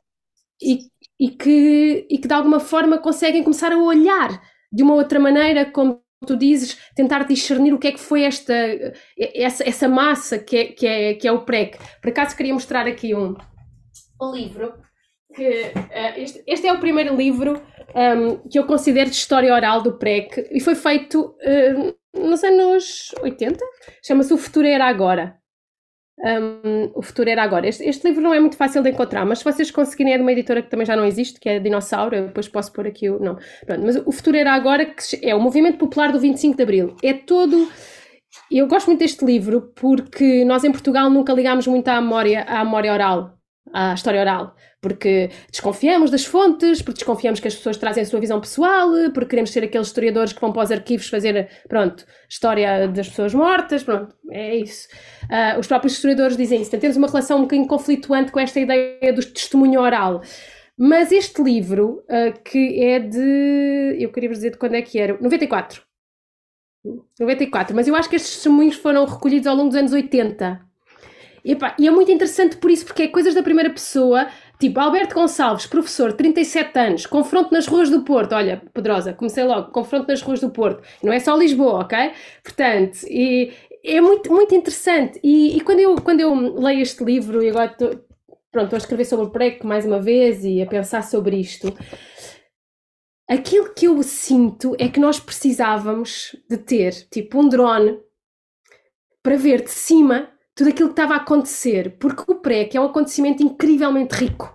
e, e, que, e que de alguma forma conseguem começar a olhar de uma outra maneira, como tu dizes, tentar discernir o que é que foi esta, essa, essa massa que é, que, é, que é o PREC. Por acaso queria mostrar aqui um, um livro que uh, este, este, é o primeiro livro um, que eu considero de história oral do PREC e foi feito uh, nos anos 80. Chama-se O Futuro Era Agora. Um, o Futuro Era Agora. Este, este, livro não é muito fácil de encontrar, mas se vocês conseguirem, é de uma editora que também já não existe, que é Dinossauro. Eu depois posso pôr aqui o. Não. Pronto, mas O Futuro Era Agora, que é o movimento popular do 25 de Abril. É todo. Eu gosto muito deste livro porque nós em Portugal nunca ligámos muito à memória, à memória oral, à história oral porque desconfiamos das fontes, porque desconfiamos que as pessoas trazem a sua visão pessoal, porque queremos ser aqueles historiadores que vão para os arquivos fazer, pronto, história das pessoas mortas, pronto, é isso. Uh, os próprios historiadores dizem isso, temos uma relação um bocadinho conflituante com esta ideia do testemunho oral. Mas este livro, uh, que é de. Eu queria dizer de quando é que era? 94. 94, mas eu acho que estes testemunhos foram recolhidos ao longo dos anos 80. E, epá, e é muito interessante por isso, porque é coisas da primeira pessoa, Tipo, Alberto Gonçalves, professor, 37 anos, confronto nas ruas do Porto. Olha, Pedrosa, comecei logo, confronto nas ruas do Porto. Não é só Lisboa, ok? Portanto, e é muito, muito interessante. E, e quando, eu, quando eu leio este livro, e agora estou, pronto, estou a escrever sobre o PREC mais uma vez e a pensar sobre isto, aquilo que eu sinto é que nós precisávamos de ter, tipo, um drone para ver de cima tudo aquilo que estava a acontecer, porque o PREC é um acontecimento incrivelmente rico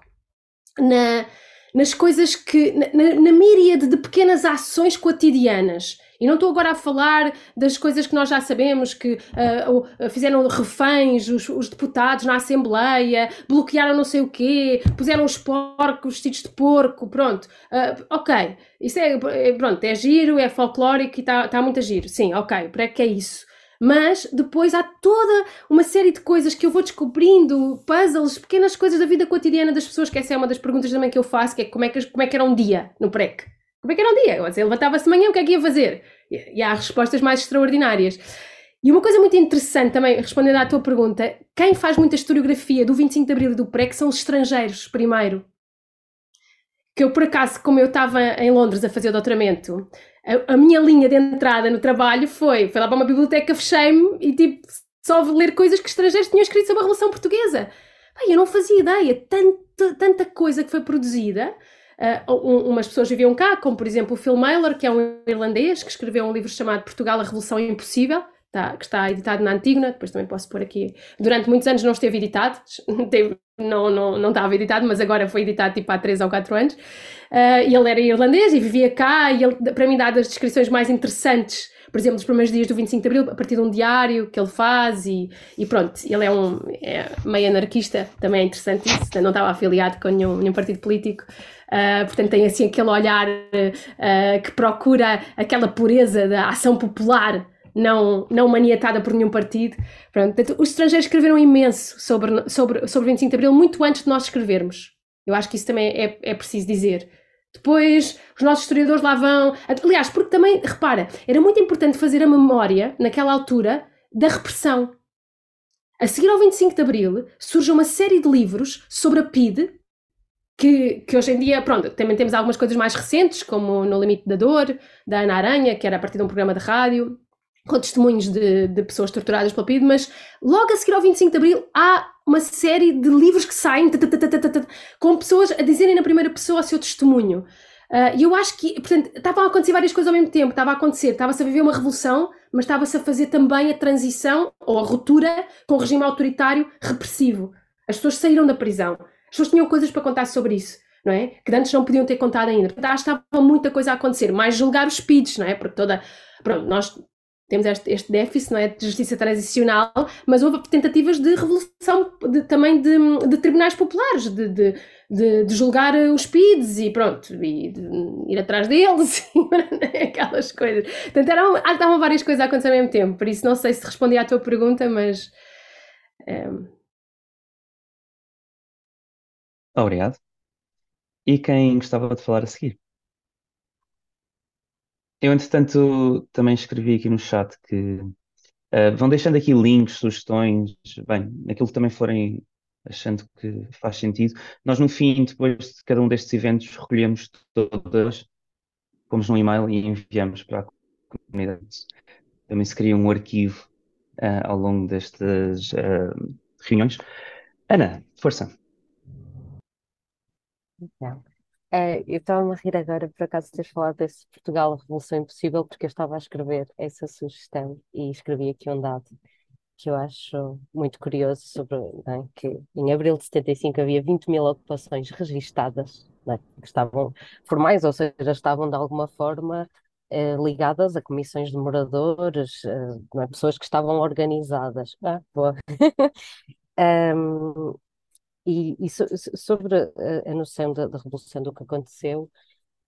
na, nas coisas que, na, na míriade de pequenas ações cotidianas. E não estou agora a falar das coisas que nós já sabemos, que uh, fizeram reféns os, os, deputados na Assembleia, bloquearam não sei o quê, puseram os porcos vestidos de porco, pronto. Uh, ok, isso é, pronto, é giro, é folclórico e está tá muito a giro. Sim, ok, para que é isso? Mas depois há toda uma série de coisas que eu vou descobrindo, puzzles, pequenas coisas da vida cotidiana das pessoas, que essa é uma das perguntas também que eu faço, que é como é que, como é que era um dia no PREC? Como é que era um dia? Ele levantava-se de manhã, o que é que ia fazer? E, e há respostas mais extraordinárias. E uma coisa muito interessante também, respondendo à tua pergunta, quem faz muita historiografia do 25 de Abril e do PREC são os estrangeiros, primeiro. Que eu, por acaso, como eu estava em Londres a fazer o doutoramento, a, a, minha linha de entrada no trabalho foi, foi lá para uma biblioteca, fechei-me e tipo, só ler coisas que estrangeiros tinham escrito sobre a Revolução Portuguesa. Pai, eu não fazia ideia, tanta, tanta coisa que foi produzida. Uh, um, umas pessoas viviam cá, como por exemplo o Phil Mailer, que é um irlandês, que escreveu um livro chamado Portugal, a Revolução Impossível, tá, que está editado na Antígona, depois também posso pôr aqui. Durante muitos anos não esteve editado, teve, não, não, não estava editado, mas agora foi editado tipo há 3 ou 4 anos. Uh, e ele era irlandês e vivia cá, e ele, para mim, dá das descrições mais interessantes, por exemplo, dos primeiros dias do 25 de Abril, a partir de um diário que ele faz, e, e pronto, ele é um é meio anarquista, também é interessante isso, não estava afiliado com nenhum, nenhum partido político. Uh, portanto, tem assim aquele olhar uh, que procura aquela pureza da ação popular não, não maniatada por nenhum partido. Pronto, os estrangeiros escreveram imenso sobre, sobre, sobre 25 de Abril, muito antes de nós escrevermos. Eu acho que isso também é, é preciso dizer. Depois, os nossos historiadores lá vão. Aliás, porque também, repara, era muito importante fazer a memória, naquela altura, da repressão. A seguir ao 25 de Abril, surge uma série de livros sobre a PIDE, que, que hoje em dia, pronto, também temos algumas coisas mais recentes, como No Limite da Dor, da Ana Aranha, que era a partir de um programa de rádio, com testemunhos de, de pessoas torturadas pela PIDE, mas logo a seguir ao 25 de Abril há uma série de livros que saem com pessoas a dizerem na primeira pessoa o seu testemunho. Uh, e eu acho que, portanto, estavam a acontecer várias coisas ao mesmo tempo. Estava a acontecer, estava-se a viver uma revolução, mas estava-se a fazer também a transição ou a ruptura com o regime autoritário repressivo. As pessoas saíram da prisão. As pessoas tinham coisas para contar sobre isso, não é? Que antes não podiam ter contado ainda. Portanto, estava muita coisa a acontecer. Mais julgar os PIDs, não é? Porque toda. Pronto, nós temos este, este, déficit não é, de justiça transicional, mas houve tentativas de revolução de, também de, de, tribunais populares, de, de, julgar os PIDs e pronto, e ir atrás deles, aquelas coisas. Portanto, eram, estavam várias coisas a acontecer ao mesmo tempo, por isso não sei se respondi à tua pergunta, mas. Um... Obrigado. E quem gostava de falar a seguir? Eu, entretanto, também escrevi aqui no chat que uh, vão deixando aqui links, sugestões, bem, aquilo que também forem achando que faz sentido. Nós, no fim, depois de cada um destes eventos, recolhemos todas, pomos num e-mail e enviamos para a comunidade. Também se cria um arquivo uh, ao longo destas uh, reuniões. Ana, força. Então, uh, eu estava-me a rir agora, por acaso, teres falado desse Portugal, a Revolução Impossível, porque eu estava a escrever essa sugestão e escrevi aqui um dado que eu acho muito curioso sobre é, que em abril de 75 havia 20 mil ocupações registadas, é, que estavam formais, ou seja, estavam de alguma forma eh, ligadas a comissões de moradores, eh, é, pessoas que estavam organizadas. Ah, boa. um, e, e so, sobre a, a noção da, da, revolução do que aconteceu,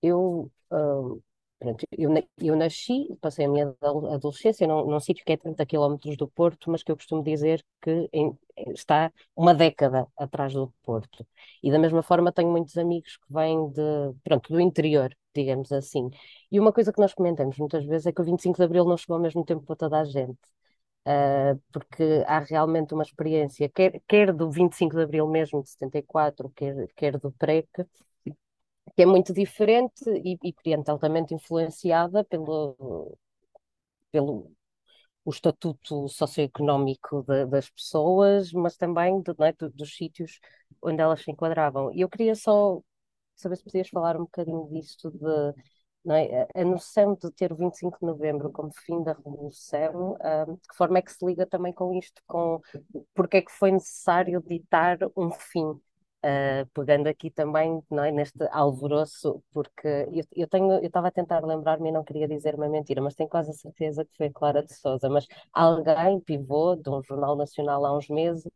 eu, um, pronto, eu, eu nasci, passei a minha adolescência num, num sítio que é 30 quilómetros do Porto, mas que eu costumo dizer que em, está uma década atrás do Porto. E da mesma forma tenho muitos amigos que vêm de, pronto, do interior, digamos assim. E uma coisa que nós comentamos muitas vezes é que o 25 de Abril não chegou ao mesmo tempo para toda a gente uh, porque há realmente uma experiência, quer, quer do 25 de Abril mesmo de 74, quer, quer do PREC, que é muito diferente e, e altamente influenciada pelo, pelo o estatuto socioeconómico de, das pessoas, mas também de, é, dos sítios onde elas se enquadravam. E eu queria só saber se podias falar um bocadinho disto de é? A noção de ter o 25 de novembro como fim da Revolução, de que forma é que se liga também com isto, com porque é que foi necessário ditar um fim? Uh, pegando aqui também não é, neste alvoroço, porque eu, eu eu estava a tentar lembrar-me e não queria dizer uma mentira, mas tenho quase a certeza que foi a Clara de Souza, mas alguém, pivô de um jornal nacional há uns meses,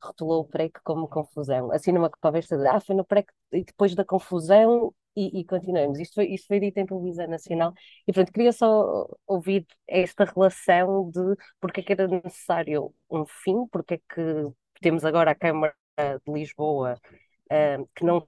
rotulou o PREC como confusão, assim numa talvez ah, foi no PREC e depois da confusão e, e, continuamos. Isto foi, isto foi dito em televisão nacional e, portanto, queria só ouvir esta relação de porque é que era necessário um fim, porque é que temos agora a Câmara de Lisboa, uh, que não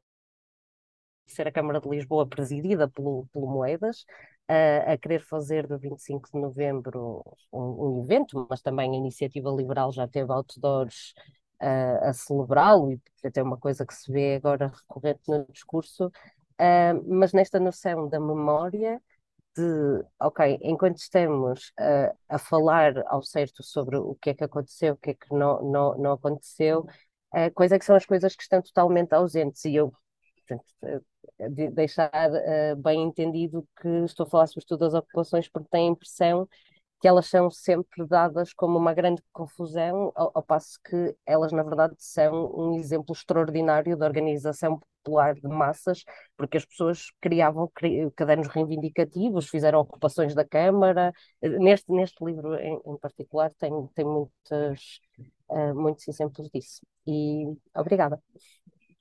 ser a Câmara de Lisboa presidida pelo, pelo Moedas, uh, a querer fazer do 25 de novembro um, um, evento, mas também a Iniciativa Liberal já teve outdoors uh, a celebrá-lo, e até uma coisa que se vê agora recorrente no discurso, Uh, mas nesta noção da memória, de, ok, enquanto estamos uh, a falar ao certo sobre o que é que aconteceu, o que é que não, não, não aconteceu, uh, quais é que são as coisas que estão totalmente ausentes? E eu, portanto, de deixar uh, bem entendido que estou a falar sobre todas as ocupações porque tenho a impressão que elas são sempre dadas como uma grande confusão, ao, ao, passo que elas, na verdade, são um exemplo extraordinário de organização popular de massas, porque as pessoas criavam cadernos reivindicativos, fizeram ocupações da Câmara. Neste, neste livro, em, em particular, tem, tem muitas, uh, muitos exemplos disso. E obrigada.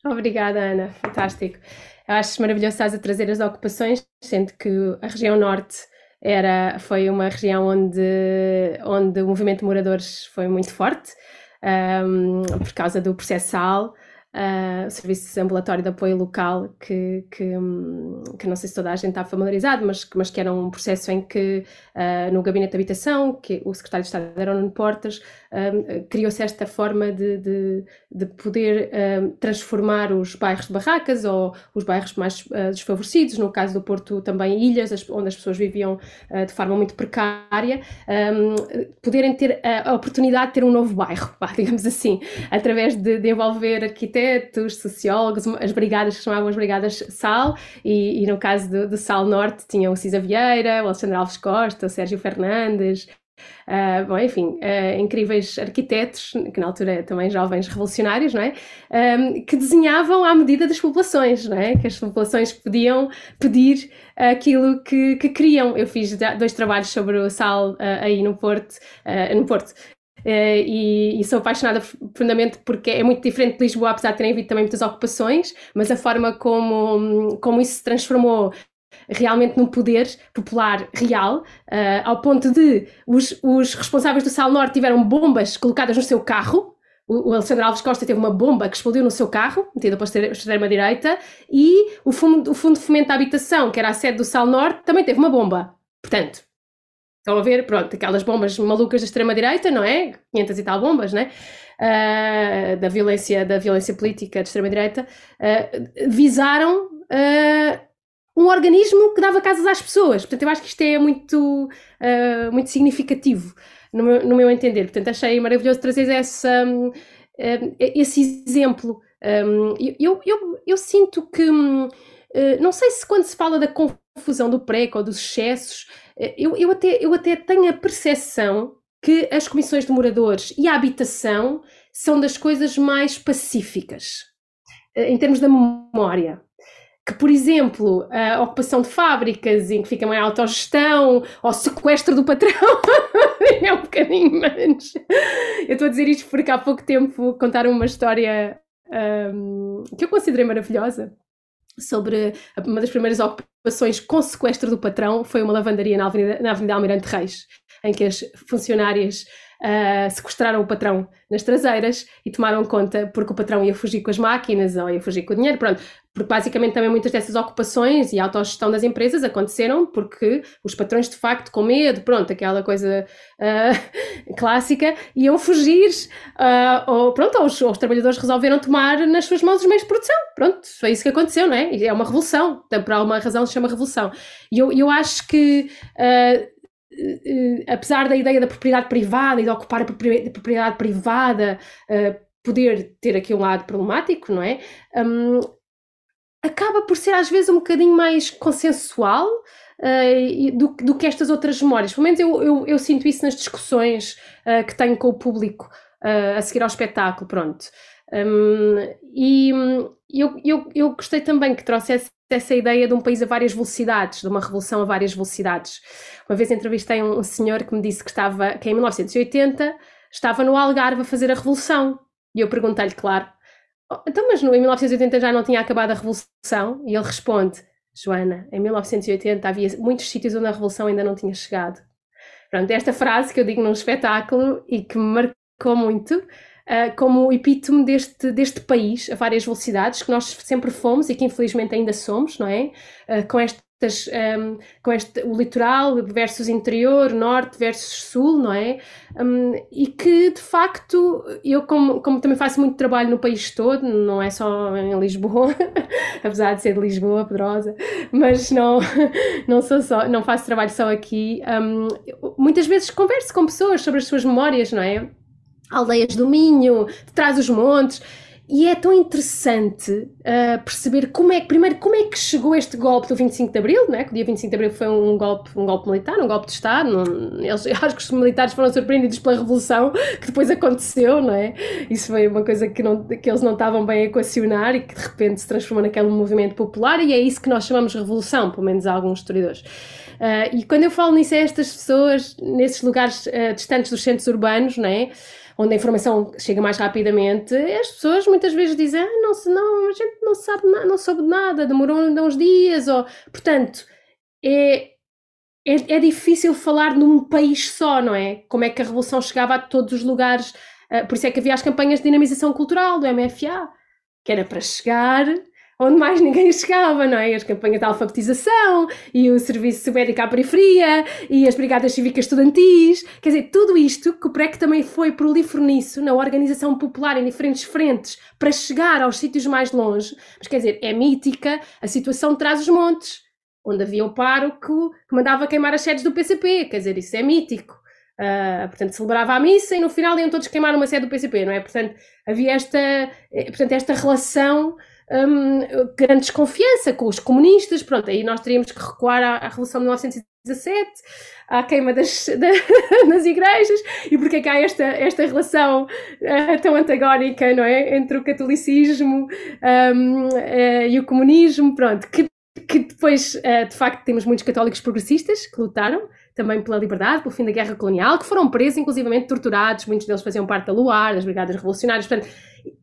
Obrigada, Ana. Fantástico. Eu acho maravilhoso estás a trazer as ocupações, sendo que a região norte era, foi uma região onde, onde o movimento de moradores foi muito forte, um, por causa do processo SAL, uh, serviço ambulatório de apoio local, que, que, que, não sei se toda a gente está familiarizado, mas, mas que era um processo em que uh, no gabinete de habitação, que o secretário de Estado era Nuno Portas, um, criou-se esta forma de, de, de poder um, transformar os bairros de barracas ou os bairros mais uh, desfavorecidos, no caso do Porto também ilhas, as, onde as pessoas viviam uh, de forma muito precária, um, poderem ter a oportunidade de ter um novo bairro, digamos assim, através de, de envolver arquitetos, sociólogos, as brigadas que chamavam as brigadas SAL, e, e no caso do, do SAL Norte tinham o Cisa Vieira, o Alexandre Alves Costa, o Sérgio Fernandes, Uh, bom, enfim, uh, incríveis arquitetos, que na altura também jovens revolucionários, não é? Um, que desenhavam à medida das populações, não é? Que as populações podiam pedir aquilo que, que queriam. Eu fiz dois trabalhos sobre o sal aí no Porto, no Porto, Uh, e, e, sou apaixonada profundamente porque é muito diferente de Lisboa, apesar de terem havido também muitas ocupações, mas a forma como, como isso se transformou realmente num poder popular real, uh, ao ponto de os, os responsáveis do Sal Norte tiveram bombas colocadas no seu carro. O, Alexandre Alves Costa teve uma bomba que explodiu no seu carro, metida para a extrema-direita, e o fundo, o fundo de Fomento da Habitação, que era a sede do Sal Norte, também teve uma bomba. Portanto, estão a ver, pronto, aquelas bombas malucas da extrema-direita, não é? 500 e tal bombas, não é? Uh, da, violência, da violência política de extrema-direita, uh, visaram uh, um organismo que dava casas às pessoas. Portanto, eu acho que isto é muito, uh, muito significativo no meu, no meu, entender. Portanto, achei maravilhoso trazer essa, um, esse exemplo. Um, eu, eu, eu, sinto que, uh, não sei se quando se fala da confusão do PREC ou dos excessos, eu, eu, até, eu até tenho a percepção que as comissões de moradores e a habitação são das coisas mais pacíficas, em termos da memória que, por exemplo, a ocupação de fábricas em que fica uma autogestão ou sequestro do patrão é um bocadinho menos. Eu estou a dizer isto porque há pouco tempo contaram uma história um, que eu considerei maravilhosa sobre uma das primeiras ocupações com sequestro do patrão foi uma lavandaria na Avenida, na Avenida Almirante Reis, em que as funcionárias uh, sequestraram o patrão nas traseiras e tomaram conta porque o patrão ia fugir com as máquinas ou ia fugir com o dinheiro, pronto. Porque basicamente também muitas dessas ocupações e autogestão das empresas aconteceram porque os patrões de facto com medo, pronto, aquela coisa uh, clássica, iam fugir uh, ou pronto, os, os, trabalhadores resolveram tomar nas suas mãos os meios de produção, pronto, foi isso que aconteceu, não é? É uma revolução, então, por alguma razão se chama revolução. E eu, eu acho que uh, apesar da ideia da propriedade privada e de ocupar a propriedade privada uh, poder ter aqui um lado problemático, não é? Um, acaba por ser às vezes um bocadinho mais consensual uh, do, do, que estas outras memórias. Pelo menos eu, eu, eu sinto isso nas discussões uh, que tenho com o público a seguir ao espetáculo, pronto. Um, e eu, eu, eu gostei também que trouxesse essa ideia de um país a várias velocidades, de uma revolução a várias velocidades. Uma vez entrevistei um, um senhor que me disse que estava, que em 1980 estava no Algarve a fazer a revolução. E eu perguntei-lhe, claro, oh, então, mas no, em 1980 já não tinha acabado a revolução? E ele responde, Joana, em 1980 havia muitos sítios onde a revolução ainda não tinha chegado. Pronto, esta frase que eu digo num espetáculo e que me marcou muito, uh, como epítome deste, deste país a várias velocidades, que nós sempre fomos e que infelizmente ainda somos, não é? Uh, com estas um, com este, o litoral versus interior, norte versus sul, não é? Um, e que de facto eu, como, como também faço muito trabalho no país todo, não é só em Lisboa, apesar de ser de Lisboa, Pedrosa, mas não, não, sou só, não faço trabalho só aqui. Um, muitas vezes converso com pessoas sobre as suas memórias, não é? Aldeias do Minho, de trás dos montes. E é tão interessante uh, perceber como é que, primeiro, como é que chegou este golpe do 25 de Abril, né? que o dia 25 de Abril foi um golpe, um golpe militar, um golpe de Estado. Não, eles, acho que os militares foram surpreendidos pela revolução que depois aconteceu, não é? Isso foi uma coisa que, não, que eles não estavam bem a equacionar e que de repente se transformou naquele movimento popular, e é isso que nós chamamos de revolução, pelo menos alguns historiadores. Uh, e quando eu falo nisso a estas pessoas, nesses lugares uh, distantes dos centros urbanos, não é? Onde a informação chega mais rapidamente, as pessoas muitas vezes dizem, ah, não, não, a gente não sabe não soube nada, demorou uns dias, ou, portanto, é, é, é, difícil falar num país só, não é? Como é que a revolução chegava a todos os lugares, uh, por isso é que havia as campanhas de dinamização cultural do MFA, que era para chegar onde mais ninguém chegava, não é? As campanhas de alfabetização e o serviço médico à periferia e as brigadas cívicas estudantis, quer dizer, tudo isto que o PREC também foi prolífero nisso, na organização popular em diferentes frentes, para chegar aos sítios mais longe, mas quer dizer, é mítica a situação de trás os montes, onde havia o pároco que mandava queimar as sedes do PCP, quer dizer, isso é mítico. Uh, portanto, celebrava a missa e no final iam todos queimar uma sede do PCP, não é? Portanto, havia esta, eh, portanto, esta relação um, grande desconfiança com os comunistas, pronto, aí nós teríamos que recuar à, à Revolução de 1917, à queima das, da, das igrejas, e porque é que há esta, esta relação uh, tão antagónica, não é, entre o catolicismo um, uh, e o comunismo, pronto, que, que depois, uh, de facto, temos muitos católicos progressistas que lutaram, também pela liberdade, pelo fim da guerra colonial, que foram presos, inclusivamente torturados, muitos deles faziam parte da Luar, das Brigadas Revolucionárias, portanto,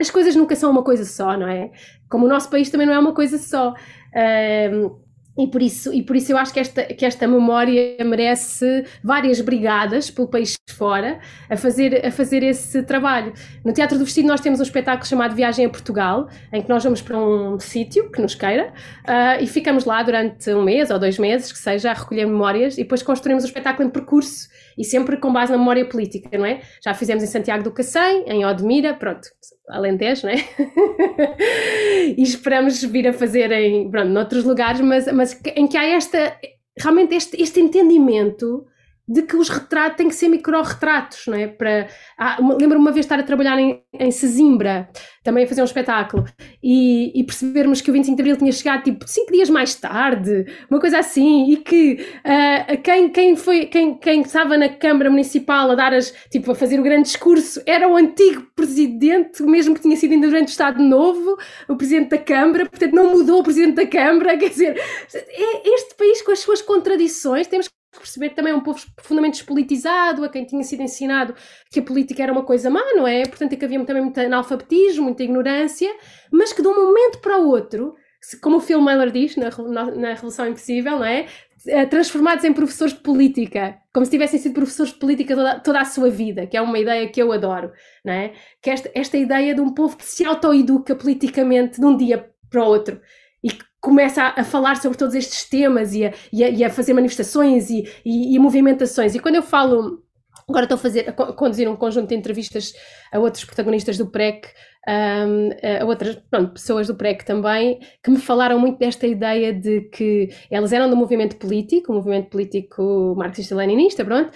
as coisas nunca são uma coisa só, não é? Como o nosso país também não é uma coisa só. Um, e por isso, e por isso eu acho que esta, que esta memória merece várias brigadas pelo país fora a fazer, a fazer esse trabalho. No Teatro do Vestido nós temos um espetáculo chamado Viagem a Portugal, em que nós vamos para um sítio que nos queira uh, e ficamos lá durante um mês ou dois meses, que seja, a recolher memórias e depois construímos o espetáculo em percurso e sempre com base na memória política, não é? Já fizemos em Santiago do Cacém, em Odmira, pronto, Alentejo, não é? e esperamos vir a fazer em, pronto, noutros lugares, mas, mas em que há esta, realmente este, este entendimento de que os retratos têm que ser micro-retratos, não é? Para, ah, lembro-me uma vez estar a trabalhar em, em Sesimbra, também a fazer um espetáculo, e, e, percebermos que o 25 de Abril tinha chegado tipo cinco dias mais tarde, uma coisa assim, e que uh, quem, quem, foi, quem, quem estava na Câmara Municipal a dar as, tipo, a fazer o grande discurso era o antigo presidente, mesmo que tinha sido ainda durante o Estado Novo, o presidente da Câmara, portanto não mudou o presidente da Câmara, quer dizer, é este país com as suas contradições, temos que perceber também é um povo profundamente despolitizado, a quem tinha sido ensinado que a política era uma coisa má, não é? Portanto, é que havia também muito analfabetismo, muita ignorância, mas que de um momento para o outro, como o Phil Miller diz na, na, na Revolução Impossível, não é? Eh, transformados em professores de política, como se tivessem sido professores de política toda, toda a sua vida, que é uma ideia que eu adoro, não é? Que esta, esta ideia de um povo que se autoeduca politicamente de um dia para o outro e começa a, a, falar sobre todos estes temas e a, e a, e a fazer manifestações e, e, e, movimentações. E quando eu falo, agora estou a, fazer, a conduzir um conjunto de entrevistas a outros protagonistas do PREC, um, a outras pronto, pessoas do PREC também, que me falaram muito desta ideia de que elas eram do movimento político, o movimento político marxista-leninista, pronto,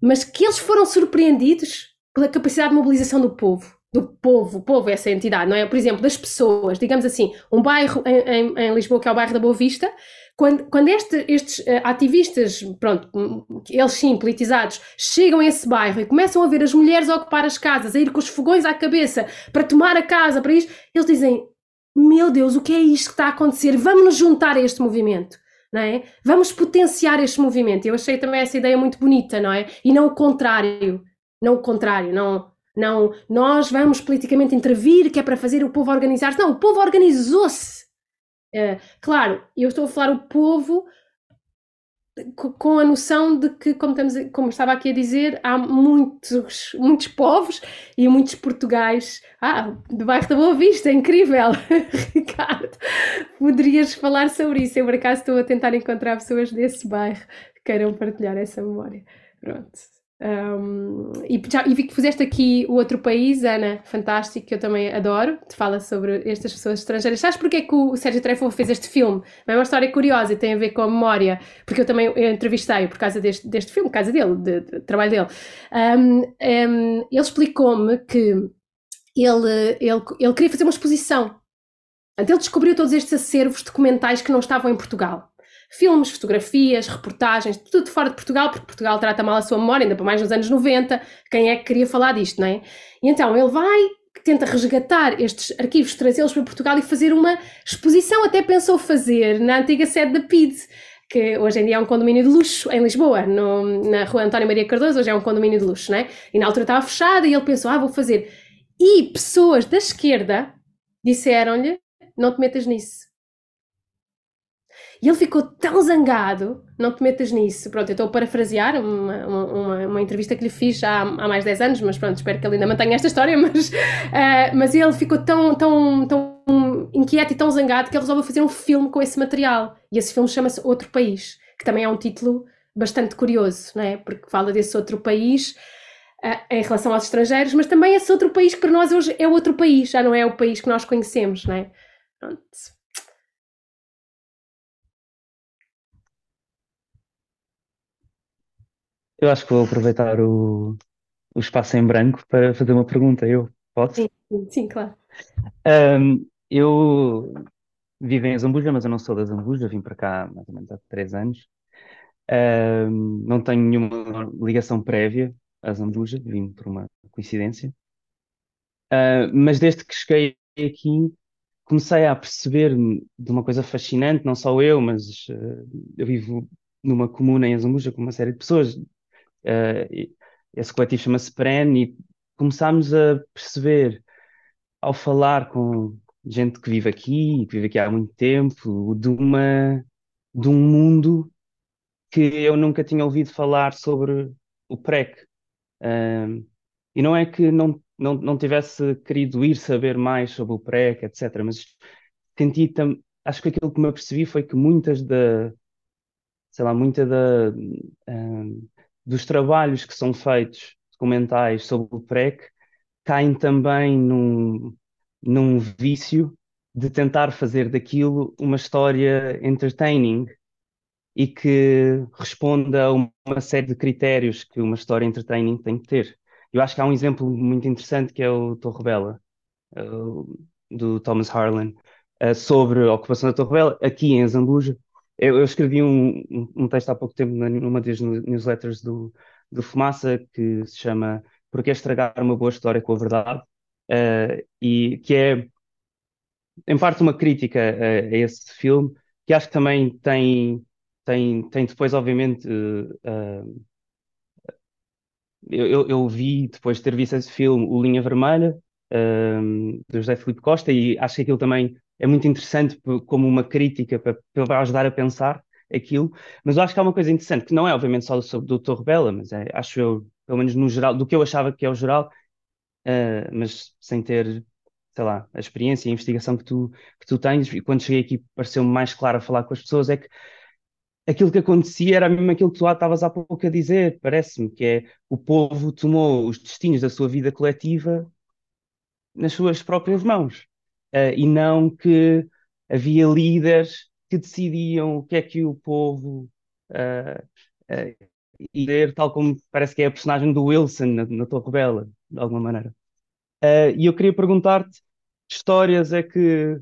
mas que eles foram surpreendidos pela capacidade de mobilização do povo do povo, o povo é essa entidade, não é? Por exemplo, das pessoas, digamos assim, um bairro em, em, em Lisboa que é o bairro da Boa Vista, quando, quando este, estes uh, ativistas, pronto, eles sim, politizados, chegam a esse bairro e começam a ver as mulheres a ocupar as casas, a ir com os fogões à cabeça para tomar a casa, para isto, eles dizem: Meu Deus, o que é isto que está a acontecer? Vamos nos juntar a este movimento. Não é? Vamos potenciar este movimento. Eu achei também essa ideia muito bonita, não é? E não o contrário. Não o contrário, não, não, nós vamos politicamente intervir, que é para fazer o povo organizar-se. Não, o povo organizou-se. Uh, claro, eu estou a falar o povo com a noção de que, como, estamos, como estava aqui a dizer, há muitos, muitos povos e muitos portugais. Ah, debaixo da Boa Vista, incrível! Ricardo, poderias falar sobre isso? Eu, por acaso, estou a tentar encontrar pessoas desse bairro que queiram partilhar essa memória. Pronto. Um, e, já, e vi que fizeste aqui o outro país, Ana, fantástico, que eu também adoro, te fala sobre estas pessoas estrangeiras. Sabes porque é que o Sérgio Trefo fez este filme? É uma história curiosa e tem a ver com a memória, porque eu também eu entrevistei por causa deste, deste filme, por causa dele, de, de, trabalho dele. Um, um, ele explicou-me que ele, ele, ele queria fazer uma exposição. Então ele descobriu todos estes acervos documentais que não estavam em Portugal filmes, fotografias, reportagens, tudo fora de Portugal, porque Portugal trata mal a sua memória, ainda para mais nos anos 90, quem é que queria falar disto, não é? E então ele vai, tenta resgatar estes arquivos, trazê-los para Portugal e fazer uma exposição, até pensou fazer na antiga sede da PID, que hoje em dia é um condomínio de luxo em Lisboa, no, na rua António Maria Cardoso, hoje é um condomínio de luxo, não é? E na altura estava fechada e ele pensou, ah, vou fazer. E pessoas da esquerda disseram-lhe, não te metas nisso e ele ficou tão zangado, não te metas nisso. Pronto, eu estou a parafrasear uma, uma, uma, entrevista que lhe fiz há, há mais de 10 anos, mas pronto, espero que ele ainda mantenha esta história. Mas, uh, mas ele ficou tão, tão, tão inquieto e tão zangado que ele resolveu fazer um filme com esse material. E esse filme chama-se Outro País, que também é um título bastante curioso, não é? Porque fala desse outro país uh, em relação aos estrangeiros, mas também esse outro país que para nós hoje é outro país, já não é o país que nós conhecemos, não é? Pronto. Eu acho que vou aproveitar o, o espaço em branco para fazer uma pergunta. Eu posso? Sim, sim, claro. Um, eu vivo em Zambuja, mas eu não sou da Zambuja, vim para cá mais ou menos há três anos. não tenho nenhuma ligação prévia a Zambuja, vim por uma coincidência. Uh, mas desde que cheguei aqui, comecei a perceber-me de uma coisa fascinante, não só eu, mas uh, eu vivo numa comuna em Azambuja com uma série de pessoas. Uh, esse coletivo chama-se PREN e começámos a perceber, ao falar com gente que vive aqui, que vive aqui há muito tempo, de uma de um mundo que eu nunca tinha ouvido falar sobre o PREC. Uh, e não é que não não, não tivesse querido ir saber mais sobre o PREC, etc. Mas senti tam, acho que aquilo que me apercebi foi que muitas da, sei lá, muita da, um, dos trabalhos que são feitos documentais sobre o PREC caem também num, num vício de tentar fazer daquilo uma história entertaining e que responda a uma série de critérios que uma história entertaining tem que ter. Eu acho que há um exemplo muito interessante que é o Torre Bela, uh, do Thomas Harlan, uh, sobre a ocupação da Torre Bela, aqui em Zambuja. Eu, eu escrevi um, um, texto há pouco tempo numa das newsletters do, do Fumaça que se chama Por que estragar uma boa história com a verdade? Uh, e que é, em parte, uma crítica a, a, esse filme, que acho que também tem, tem, tem depois, obviamente, uh, eu, eu, eu, vi, depois de ter visto esse filme, O Linha Vermelha, um, do José Filipe Costa, e acho que aquilo também é muito interessante como uma crítica para, para ajudar a pensar aquilo. Mas eu acho que há uma coisa interessante, que não é obviamente só sobre o Dr. Rebela, mas é, acho eu, pelo menos no geral, do que eu achava que é o geral, uh, mas sem ter, sei lá, a experiência e a investigação que tu, que tu tens, e quando cheguei aqui pareceu-me mais claro a falar com as pessoas, é que aquilo que acontecia era mesmo aquilo que tu estavas há pouco a dizer, parece-me, que é o povo tomou os destinos da sua vida coletiva nas suas próprias mãos. Uh, e não que havia líderes que decidiam o que é que o povo uh, uh, ia tal como parece que é a personagem do Wilson na, na Torre Bela, de alguma maneira. E eu queria perguntar-te que histórias é que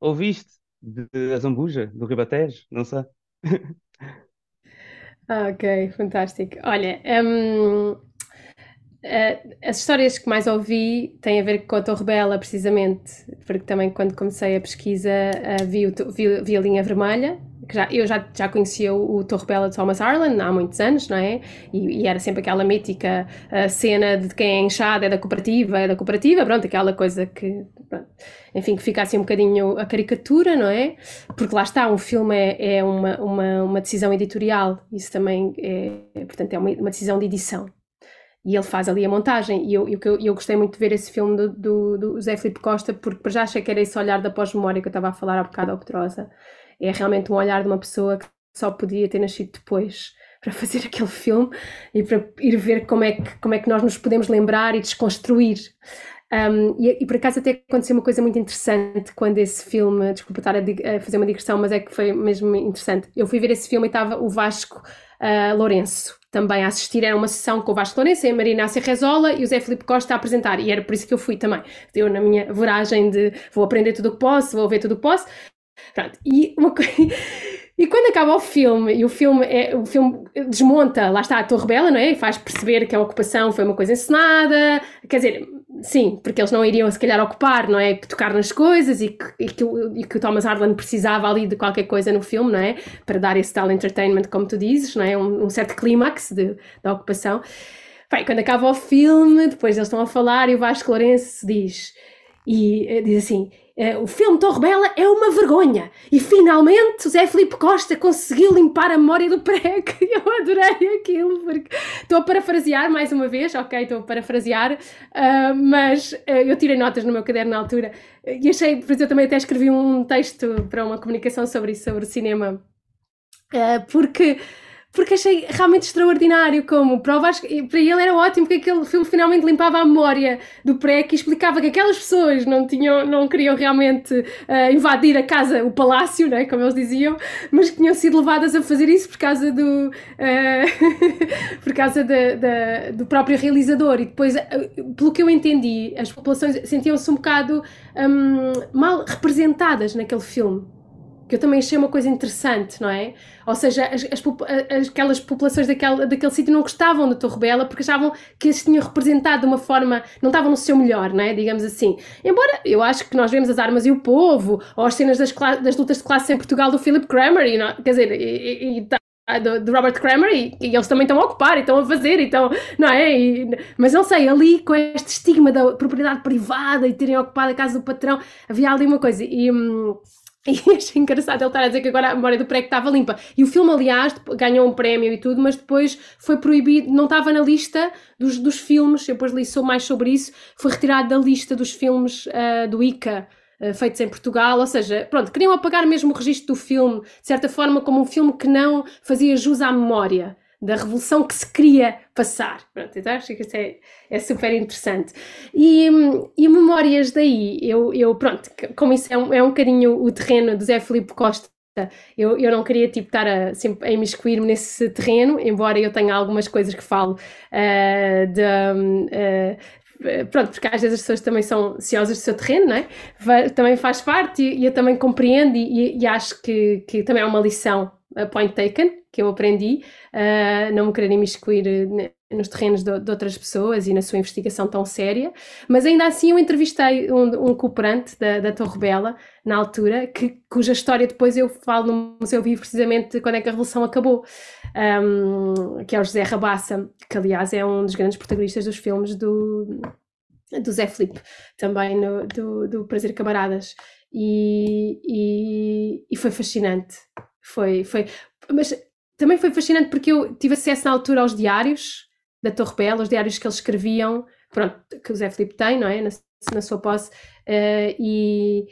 ouviste de Azambuja, do Ribatejo, não sei. Ah, ok, fantástico. Olha, um, uh, as histórias que mais ouvi têm a ver com a Torre Bela, precisamente, porque também quando comecei a pesquisa uh, vi, o, vi, vi, a linha vermelha, que já, eu já, já conhecia o, o Torre Bela de Thomas Harlan há muitos anos, não é? E, e era sempre aquela mítica uh, cena de quem é inchado é da cooperativa, é da cooperativa, pronto, aquela coisa que, pronto, enfim, que fica assim um bocadinho a caricatura, não é? Porque lá está, um filme é, é uma, uma, uma decisão editorial, isso também é, portanto, é uma, uma decisão de edição e ele faz ali a montagem. E eu, eu, eu gostei muito de ver esse filme do, do, do Zé Filipe Costa, porque já achei que era esse olhar da pós-memória que eu estava a falar há bocado ao Petrosa é realmente um olhar de uma pessoa que só podia ter nascido depois para fazer aquele filme e para ir ver como é que, como é que nós nos podemos lembrar e desconstruir. Um, e, e, por acaso até aconteceu uma coisa muito interessante quando esse filme, desculpa estar a, a, fazer uma digressão, mas é que foi mesmo interessante. Eu fui ver esse filme e estava o Vasco uh, Lourenço também a assistir. Era uma sessão com o Vasco Lourenço, a Maria Inácia Rezola e o Zé Filipe Costa a apresentar. E era por isso que eu fui também. Eu, na minha voragem de vou aprender tudo o que posso, vou ver tudo o que posso, Pronto, e, uma e quando acaba o filme, e o filme, é, o filme desmonta, lá está a Torre Bela, não é? E faz perceber que a ocupação foi uma coisa encenada, quer dizer, sim, porque eles não iriam se calhar ocupar, não é? Tocar nas coisas e que, e que, e que o Thomas Harlan precisava ali de qualquer coisa no filme, não é? Para dar esse tal entertainment, como tu dizes, não é? Um, um certo clímax da ocupação. Bem, quando acaba o filme, depois eles estão a falar e o Vasco Lourenço diz, e eh, diz assim o filme Torre Bela é uma vergonha. E finalmente o Zé Felipe Costa conseguiu limpar a memória do PREC. Eu adorei aquilo, porque estou a parafrasear mais uma vez, ok, estou a parafrasear, uh, mas uh, eu tirei notas no meu caderno na altura e achei, por exemplo, eu também até escrevi um texto para uma comunicação sobre isso, sobre o cinema, porque porque achei realmente extraordinário como prova, para ele era ótimo que aquele filme finalmente limpava a memória do PREC e explicava que aquelas pessoas não tinham, não queriam realmente uh, invadir a casa, o palácio, né, como eles diziam, mas que tinham sido levadas a fazer isso por causa do uh, por causa do próprio realizador. E depois, uh, pelo que eu entendi, as populações sentiam-se um bocado um, mal representadas naquele filme que eu também achei uma coisa interessante, não é? Ou seja, as, as, aquelas populações daquele, daquele sítio não gostavam da Torre Bela porque achavam que eles tinham representado de uma forma, não estavam no seu melhor, não é? Digamos assim. Embora eu acho que nós vemos as armas e o povo, ou as cenas das, das lutas de classe em Portugal do Philip Kramer, e quer dizer, e, e, do, do, Robert Kramer e, e, eles também estão a ocupar e estão a fazer, então, não é? E, mas não sei, ali com este estigma da propriedade privada e terem ocupado a casa do patrão, havia ali uma coisa. E, hum, e achei engraçado ele estar a dizer que agora a memória do pré estava limpa. E o filme, aliás, ganhou um prémio e tudo, mas depois foi proibido, não estava na lista dos, dos filmes, eu depois li mais sobre isso, foi retirado da lista dos filmes uh, do ICA. Uh, feitos em Portugal, ou seja, pronto, queriam apagar mesmo o registro do filme, de certa forma, como um filme que não fazia jus à memória da revolução que se queria passar. Pronto, então acho que isso é, é super interessante. E, e memórias daí, eu, eu pronto, como isso é um, é um bocadinho o terreno do Zé Filipe Costa, eu, eu não queria tipo, estar a, sempre, a imiscuir-me nesse terreno, embora eu tenha algumas coisas que falo uh, de, uh, pronto, porque às vezes as pessoas também são ansiosas do seu terreno, não é? Também faz parte e, e eu também compreendo e, e, acho que, que também é uma lição point taken, que eu aprendi, uh, não me querer imiscuir eh, nos terrenos de, de, outras pessoas e na sua investigação tão séria, mas ainda assim eu entrevistei um, um cooperante da, da Torre Bela, na altura, que, cuja história depois eu falo no Museu Vivo precisamente quando é que a Revolução acabou, um, que é o José Rabassa, que aliás é um dos grandes protagonistas dos filmes do, do Zé Filipe, também no, do, do Prazer Camaradas, e, e, e foi fascinante foi, foi. Mas também foi fascinante porque eu tive acesso na altura aos diários da Torre Bela, os diários que eles escreviam, pronto, que o Zé Filipe tem, não é? Na, na sua posse. Uh, e,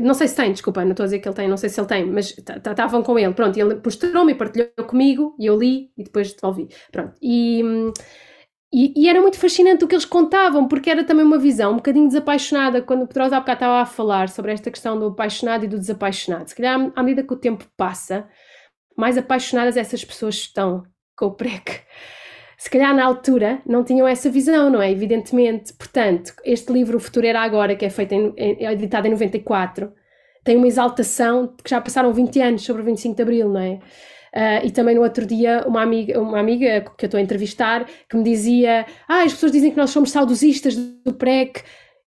não sei se tem, desculpa, não estou a dizer que ele tem, não sei se ele tem, mas estavam com ele, pronto, ele mostrou-me e partilhou comigo, e eu li e depois devolvi, pronto. E, e, e, era muito fascinante o que eles contavam, porque era também uma visão um bocadinho desapaixonada, quando o Pedrosa há bocado estava a falar sobre esta questão do apaixonado e do desapaixonado. Se calhar, à medida que o tempo passa, mais apaixonadas essas pessoas estão com o PREC. Se calhar na altura não tinham essa visão, não é? Evidentemente. Portanto, este livro O Futuro Era Agora, que é feito em, é editado em 94, tem uma exaltação que já passaram 20 anos sobre o 25 de Abril, não é? Uh, e também no outro dia, uma amiga, uma amiga que eu estou a entrevistar que me dizia: Ah, as pessoas dizem que nós somos saudosistas do PREC.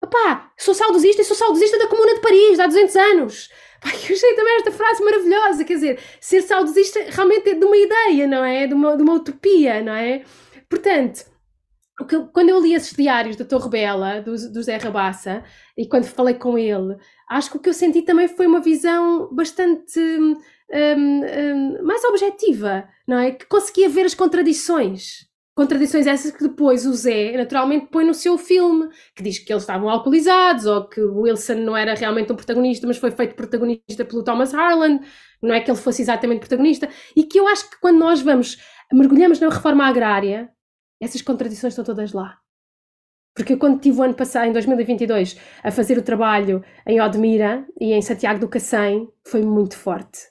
Opá, sou saudosista e sou saudosista da Comuna de Paris, há 200 anos. Eu achei também esta frase maravilhosa. Quer dizer, ser saudosista realmente é de uma ideia, não é? De uma, de uma utopia, não é? Portanto, quando eu li esses diários da Torre Bela, do, do Zé Rabassa, e quando falei com ele, acho que o que eu senti também foi uma visão bastante um, um, mais objetiva, não é? Que conseguia ver as contradições. Contradições essas que depois o Zé naturalmente põe no seu filme, que diz que eles estavam alcoolizados ou que o Wilson não era realmente um protagonista, mas foi feito protagonista pelo Thomas Harlan, não é que ele fosse exatamente protagonista, e que eu acho que quando nós vamos, mergulhamos na reforma agrária, essas contradições estão todas lá. Porque eu, quando estive o ano passado, em 2022, a fazer o trabalho em Odmira e em Santiago do Cacém, foi muito forte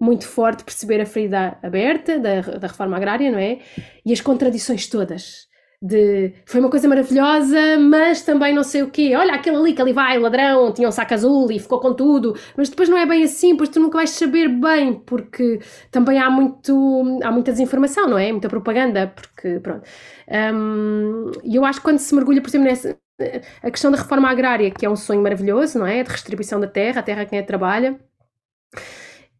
muito forte perceber a ferida aberta da, da reforma agrária, não é? E as contradições todas. De foi uma coisa maravilhosa, mas também não sei o quê. Olha, aquele ali que ali vai, ladrão, tinha um saco azul e ficou com tudo, mas depois não é bem assim, pois tu nunca vais saber bem, porque também há muito há muita desinformação, não é? Muita propaganda, porque pronto. Um, e eu acho que quando se mergulha, por exemplo, nessa a questão da reforma agrária, que é um sonho maravilhoso, não é? De redistribuição da terra, a terra quem a trabalha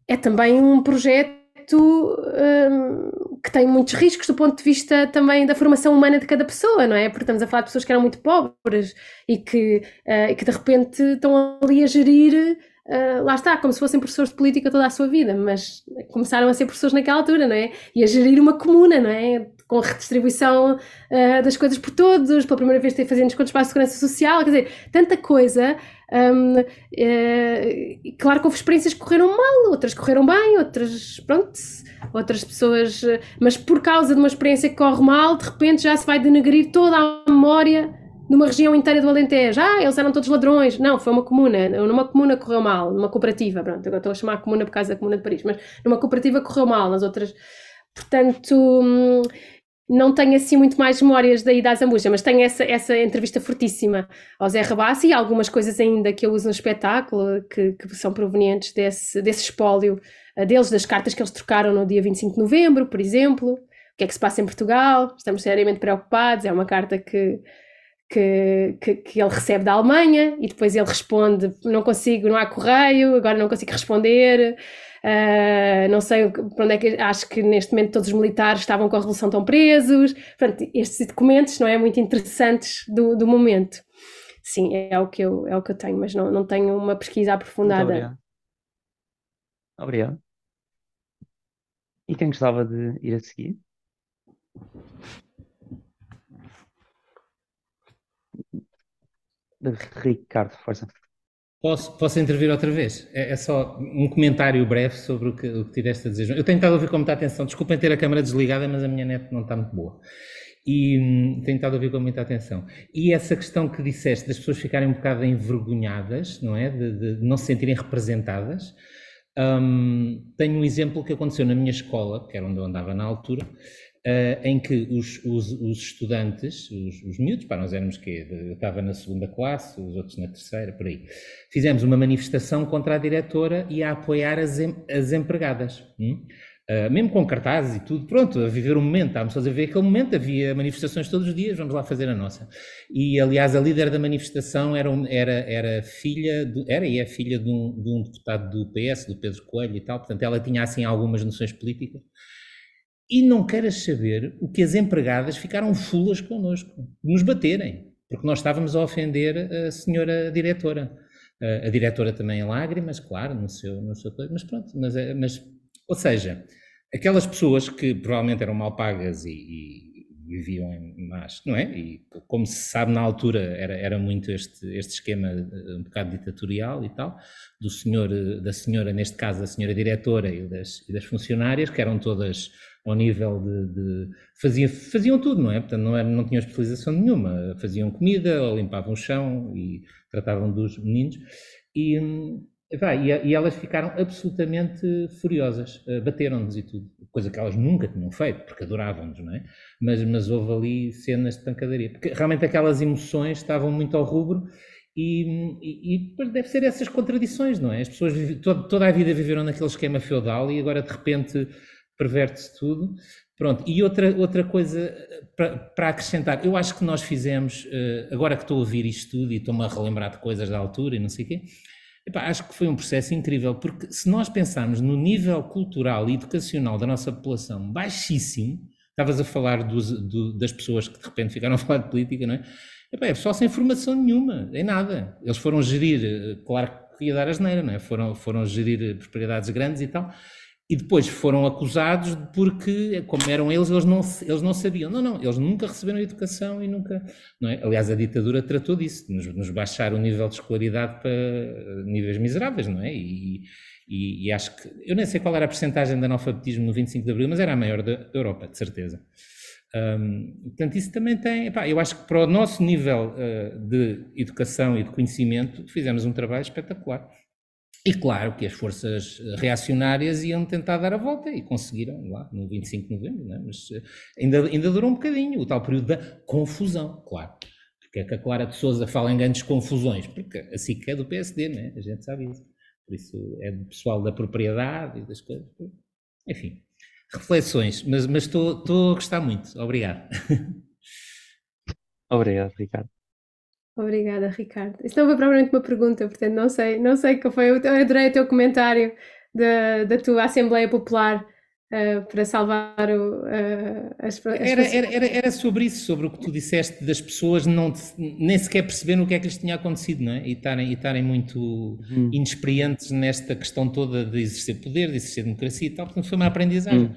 é também um projeto um, que tem muitos riscos do ponto de vista também da formação humana de cada pessoa, não é? Porque estamos a falar de pessoas que eram muito pobres e que, uh, que de repente estão ali a gerir. Uh, lá está, como se fossem professores de política toda a sua vida, mas começaram a ser professores naquela altura, não é? E a gerir uma comuna, não é? com redistribuição uh, das coisas por todos, pela primeira vez fazendo descontos para a segurança social, quer dizer, tanta coisa. Um, uh, claro que houve experiências que correram mal, outras correram bem, outras, pronto, outras pessoas, mas por causa de uma experiência que corre mal, de repente já se vai denegrir toda a memória numa região inteira do Alentejo. Ah, eles eram todos ladrões. Não, foi uma comuna. Numa comuna correu mal, numa cooperativa. Pronto, agora estou a chamar a comuna por causa da comuna de Paris, mas numa cooperativa correu mal, nas outras. Portanto, hum, não tenho assim muito mais memórias daí da Zambuja, mas tenho essa, essa entrevista fortíssima ao Zé Rabassi e algumas coisas ainda que eu uso no espetáculo que, que são provenientes desse, desse espólio eh, deles, das cartas que eles trocaram no dia 25 de novembro, por exemplo. O que é que se passa em Portugal? Estamos seriamente preocupados. É uma carta que que, que, que, ele recebe da Alemanha e depois ele responde: Não consigo, não há correio, agora não consigo responder. Uh, não sei para onde é que acho que neste momento todos os militares estavam com a revolução tão presos. Estes documentos não é muito interessantes do, do momento. Sim, é o que eu, é o que eu tenho, mas não, não tenho uma pesquisa aprofundada. Obrigado. obrigado. E quem gostava de ir a seguir? Ricardo, força. Posso, posso intervir outra vez? É, é, só um comentário breve sobre o que, o que tiveste a dizer. Eu tenho estado a ouvir com muita atenção. Desculpem ter a câmera desligada, mas a minha net não está muito boa. E hum, tenho estado a ouvir com muita atenção. E essa questão que disseste das pessoas ficarem um bocado envergonhadas, não é? De, de não se sentirem representadas. Um, tenho um exemplo que aconteceu na minha escola, que era onde eu andava na altura, Uh, em que os, os, os estudantes, os, os, miúdos, nós éramos que eu estava na segunda classe, os outros na terceira, por aí, fizemos uma manifestação contra a diretora e a apoiar as, em, as empregadas. Hum? Uh, mesmo com cartazes e tudo, pronto, a viver o momento, estávamos a ver aquele momento, havia manifestações todos os dias, vamos lá fazer a nossa. E, aliás, a líder da manifestação era, era, era filha, do, era e é filha de um, de um deputado do PS, do Pedro Coelho e tal, portanto ela tinha assim algumas noções políticas. E não queiras saber o que as empregadas ficaram fulas connosco, nos baterem, porque nós estávamos a ofender a senhora diretora. A diretora também em lágrimas, claro, no seu, no seu mas pronto, mas, é, mas ou seja, aquelas pessoas que provavelmente eram mal pagas e, e viviam em más, não é? E como se sabe na altura era, era muito este, este esquema um bocado ditatorial e tal, do senhor, da senhora, neste caso a senhora diretora e das, e das funcionárias, que eram todas ao nível de, de faziam, faziam tudo, não é? Portanto, não, era, não tinham especialização nenhuma, faziam comida, limpavam o chão e tratavam dos meninos e, vai, e, e elas ficaram absolutamente furiosas, eh, bateram-nos e tudo, coisa que elas nunca tinham feito, porque adoravam-nos, não é? Mas, mas houve ali cenas de pancadaria, porque realmente aquelas emoções estavam muito ao rubro e, e, e deve ser essas contradições, não é? As pessoas toda, toda a vida viveram naquele esquema feudal e agora de repente perverte-se tudo. Pronto, e outra, outra coisa para, para, acrescentar, eu acho que nós fizemos, eh, agora que estou a ouvir isto tudo e estou-me a relembrar de coisas da altura e não sei o quê, epá, acho que foi um processo incrível, porque se nós pensarmos no nível cultural e educacional da nossa população baixíssimo, estavas a falar dos, do, das pessoas que de repente ficaram a falar de política, não é? Epá, é pessoal sem formação nenhuma, em nada. Eles foram gerir, eh, claro que ia dar asneira, não é? Foram, foram gerir propriedades grandes e tal, e depois foram acusados porque, como eram eles, eles não, eles não sabiam. Não, não, eles nunca receberam educação e nunca. Não é? Aliás, a ditadura tratou disso, nos, nos baixar o nível de escolaridade para níveis miseráveis, não é? E, e, e, acho que. Eu nem sei qual era a percentagem de analfabetismo no 25 de Abril, mas era a maior da, da Europa, de certeza. Um, portanto, isso também tem. Epá, eu acho que para o nosso nível uh, de educação e de conhecimento, fizemos um trabalho espetacular. E claro que as forças reacionárias iam tentar dar a volta e conseguiram lá no 25 de novembro, né? mas eh, ainda, ainda durou um bocadinho, o tal período da confusão, claro. Porque é que a Clara de Souza fala em grandes confusões? Porque a SIC é do PSD, né? a gente sabe isso. Por isso é do pessoal da propriedade e das coisas. Enfim, reflexões, mas, mas estou, estou a gostar muito. Obrigado. Obrigado, Ricardo. Obrigada, Ricardo. Isso não foi propriamente uma pergunta, portanto não sei, não sei qual foi. Eu adorei o teu comentário da, da tua Assembleia Popular uh, para salvar o, uh, as, as era, era, era, era, sobre isso, sobre o que tu disseste das pessoas não nem sequer perceberem o que é que lhes tinha acontecido, não é? E estarem, e estarem muito uhum. inexperientes nesta questão toda de exercer poder, de exercer democracia e tal, portanto foi uma aprendizagem. Uhum.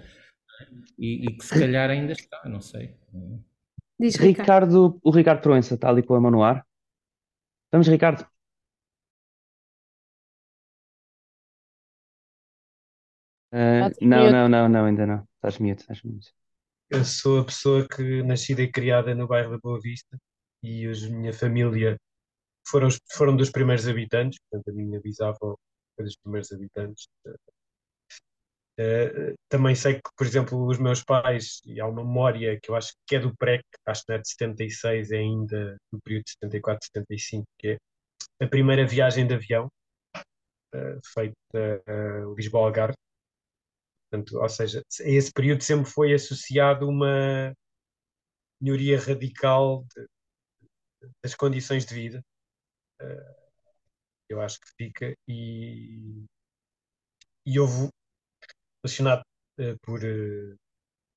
e, e, que se calhar ainda está, não sei. Diz, Ricardo. Ricardo, o Ricardo Proença está ali com a mão no ar. Vamos, Ricardo. Uh, não, não, não, não, ainda não. Estás mute, estás mute. Eu sou a pessoa que nascida e criada no bairro da Boa Vista e a minha família foram, foram dos primeiros habitantes, portanto a minha bisavó foi dos primeiros habitantes. Uh, também sei que, por exemplo, os meus pais, e há uma memória que eu acho que é do PREC, acho que não é de 76, é ainda do período de 74, 75, que é a primeira viagem de avião uh, feita uh, Lisboa-Algarve. Ou seja, esse período sempre foi associado a uma melhoria radical de, das condições de vida. Uh, eu acho que fica e, e houve relacionado uh, por uh,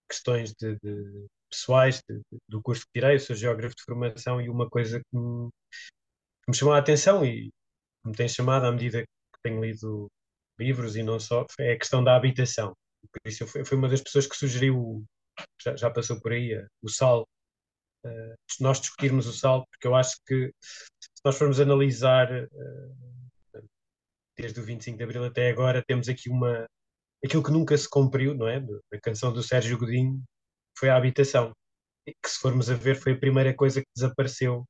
questões de, de pessoais de, de, do curso que tirei, eu sou geógrafo de formação e uma coisa que me, que me chamou a atenção e me tem chamado à medida que tenho lido livros e não só, é a questão da habitação. Por isso eu fui, fui uma das pessoas que sugeriu, já, já passou por aí, uh, o sal, uh, nós discutirmos o sal, porque eu acho que se nós formos analisar desde o 25 de Abril até agora, temos aqui uma aquilo que nunca se cumpriu, não é? A canção do Sérgio Godinho foi a habitação, que se formos a ver foi a primeira coisa que desapareceu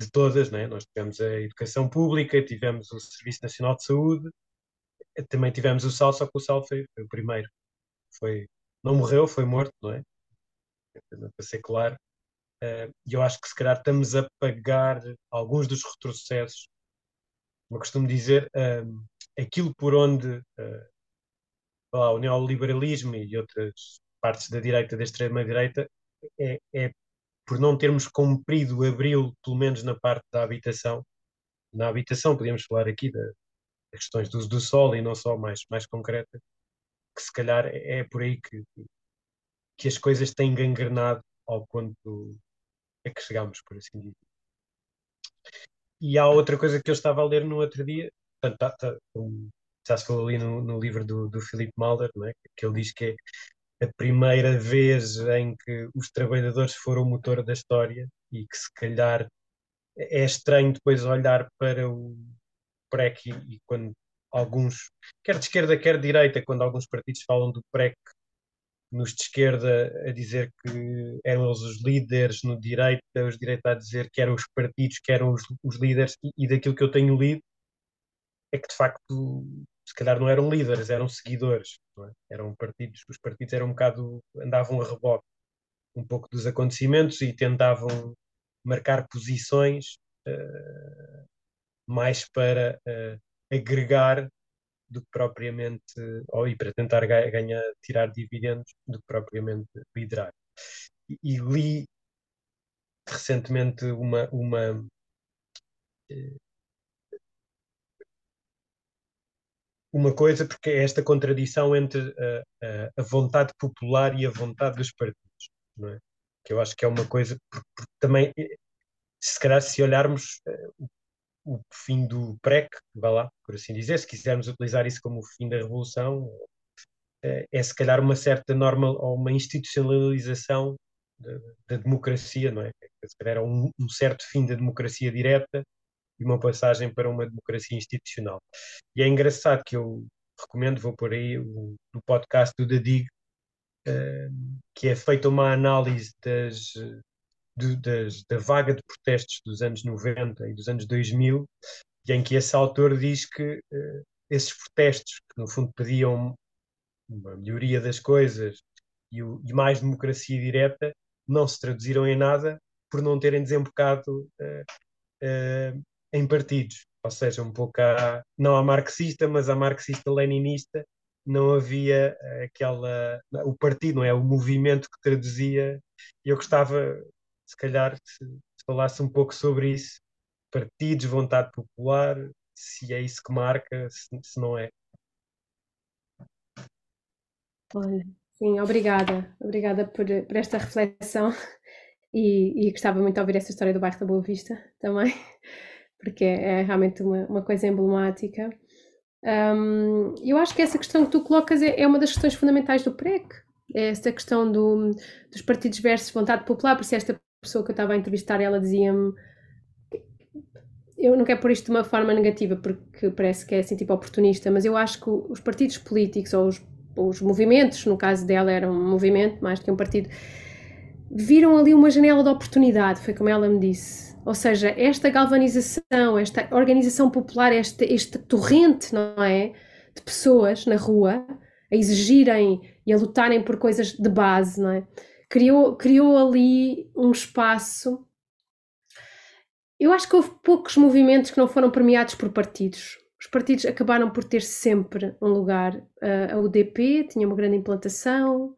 de todas, não é? Nós tivemos a educação pública, tivemos o Serviço Nacional de Saúde, também tivemos o Sal, só que o Sal foi, foi o primeiro. Foi, não morreu, foi morto, não é? Para ser claro. Uh, e eu acho que se calhar estamos a pagar alguns dos retrocessos. Eu costumo dizer, uh, aquilo por onde uh, lá, o neoliberalismo e outras partes da direita, da extrema-direita, é, é, por não termos cumprido abril, pelo menos na parte da habitação. Na habitação, podíamos falar aqui da, questões do uso do solo e não só mais, mais concretas, que se calhar é, é por aí que, que as coisas têm gangrenado ao ponto a que chegamos, por assim dizer. E há outra coisa que eu estava a ler no outro dia, portanto, tá, tá, já se falou ali no, no livro do, do Philip Mulder, é? que ele diz que é a primeira vez em que os trabalhadores foram o motor da história e que se calhar é estranho depois olhar para o, PREC e, e quando alguns, quer de esquerda, quer de direita, quando alguns partidos falam do PREC nos de esquerda a dizer que eram eles os líderes, no direita, os direita a dizer que eram os partidos que eram os, os líderes, e, e, daquilo que eu tenho lido é que de facto se calhar não eram líderes, eram seguidores, é? eram partidos, os partidos eram um bocado, andavam a reboque um pouco dos acontecimentos e tentavam marcar posições uh, mais para uh, agregar do que propriamente, ou e para tentar ganhar, tirar dividendos, do que propriamente liderar. E, e li recentemente uma, uma eh, uma coisa, porque é esta contradição entre a, a, a, vontade popular e a vontade dos partidos, não é? Que eu acho que é uma coisa, porque, porque também, eh, se calhar, se olharmos, o fim do PREC, vá lá, por assim dizer, se quisermos utilizar isso como o fim da Revolução, é, se calhar uma certa norma ou uma institucionalização da, da democracia, não é? Se calhar é um, um, certo fim da democracia direta e uma passagem para uma democracia institucional. E é engraçado que eu recomendo, vou por aí, o, o podcast do Dadig, uh, que é feita uma análise das de, das, da vaga de protestos dos anos 90 e dos anos 2000, e em que esse autor diz que uh, esses protestos, que no fundo pediam uma melhoria das coisas e, o, e, mais democracia direta, não se traduziram em nada por não terem desembocado uh, uh, em partidos. Ou seja, um pouco a, não a marxista, mas a marxista-leninista, não havia aquela. O partido, não é? O movimento que traduzia. E eu gostava se calhar se, se falasse um pouco sobre isso, partidos, vontade popular, se é isso que marca, se, se não é. Olha, sim, obrigada, obrigada por, por esta reflexão e, e, gostava muito de ouvir essa história do bairro da Boa Vista também, porque é, é realmente uma, uma coisa emblemática Um, eu acho que essa questão que tu colocas é, é uma das questões fundamentais do PREC, é essa questão do, dos partidos versus vontade popular, por isso esta pessoa que eu estava a entrevistar, ela dizia-me eu não quero pôr isto de uma forma negativa porque parece que é assim tipo oportunista, mas eu acho que os partidos políticos ou os, os movimentos, no caso dela era um movimento mais do que um partido, viram ali uma janela de oportunidade, foi como ela me disse. Ou seja, esta galvanização, esta organização popular, este, este torrente, não é? De pessoas na rua a exigirem e a lutarem por coisas de base, não é? Criou, criou ali um espaço. Eu acho que houve poucos movimentos que não foram premiados por partidos. Os partidos acabaram por ter sempre um lugar. A UDP tinha uma grande implantação,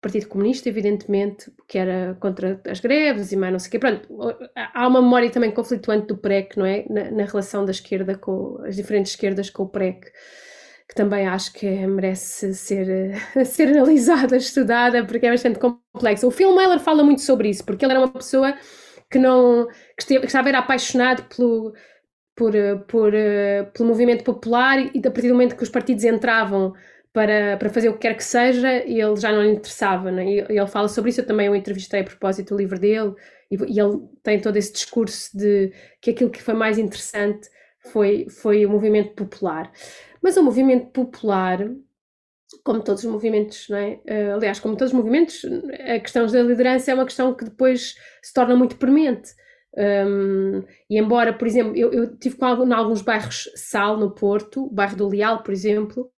Partido Comunista, evidentemente, que era contra as greves e mais não sei o quê. Pronto, há uma memória também conflituante do PREC, não é? Na, na, relação da esquerda com as diferentes esquerdas com o PREC, que também acho que merece ser, ser analisada, estudada, porque é bastante complexo. O Phil Mailer fala muito sobre isso, porque ele era uma pessoa que não que, esteve, que estava era apaixonado pelo por, por, pelo movimento popular e a partir do momento que os partidos entravam para, para fazer o que quer que seja e ele já não lhe interessava. Né? E ele fala sobre isso, eu também o entrevistei a propósito do livro dele e, e, ele tem todo esse discurso de que aquilo que foi mais interessante foi, foi o movimento popular. Mas o movimento popular, como todos os movimentos, é? Uh, aliás, como todos os movimentos, a questão da liderança é uma questão que depois se torna muito premente. Um, e embora, por exemplo, eu, eu tive com em alguns bairros Sal, no Porto, o bairro do Leal, por exemplo,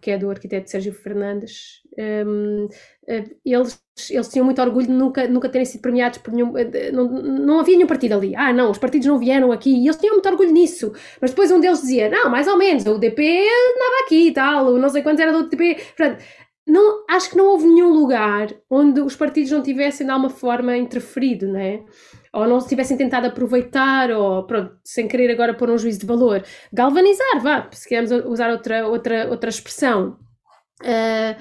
que é do arquiteto Sérgio Fernandes, ah, eles, eles tinham muito orgulho de nunca, nunca terem sido premiados por nenhum. Não, não havia nenhum partido ali. Ah, não, os partidos não vieram aqui e eles tinham muito orgulho nisso. Mas depois um deles dizia: não, mais ou menos, o UDP andava aqui e tal, não sei quantos era do UDP. Portanto, não, acho que não houve nenhum lugar onde os partidos não tivessem de alguma forma interferido, não é? Ou não se tivessem tentado aproveitar, ou pronto, sem querer agora pôr um juízo de valor, galvanizar, vá, se queremos usar outra, outra, outra expressão. Uh,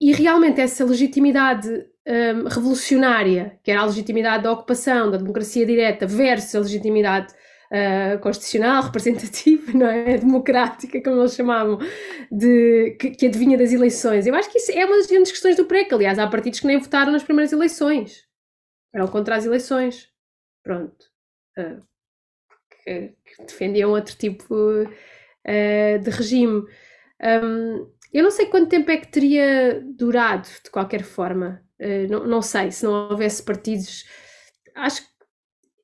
e realmente essa legitimidade um, revolucionária, que era a legitimidade da ocupação, da democracia direta, versus a legitimidade uh, constitucional, representativa, não é? democrática, como eles chamavam, de, que, que adivinha das eleições. Eu acho que isso é uma das grandes questões do PREC. Aliás, há partidos que nem votaram nas primeiras eleições eram contra as eleições. Pronto. Uh, que, que, defendiam outro tipo uh, de regime. Um, eu não sei quanto tempo é que teria durado, de qualquer forma. Uh, não, não, sei, se não houvesse partidos. Acho que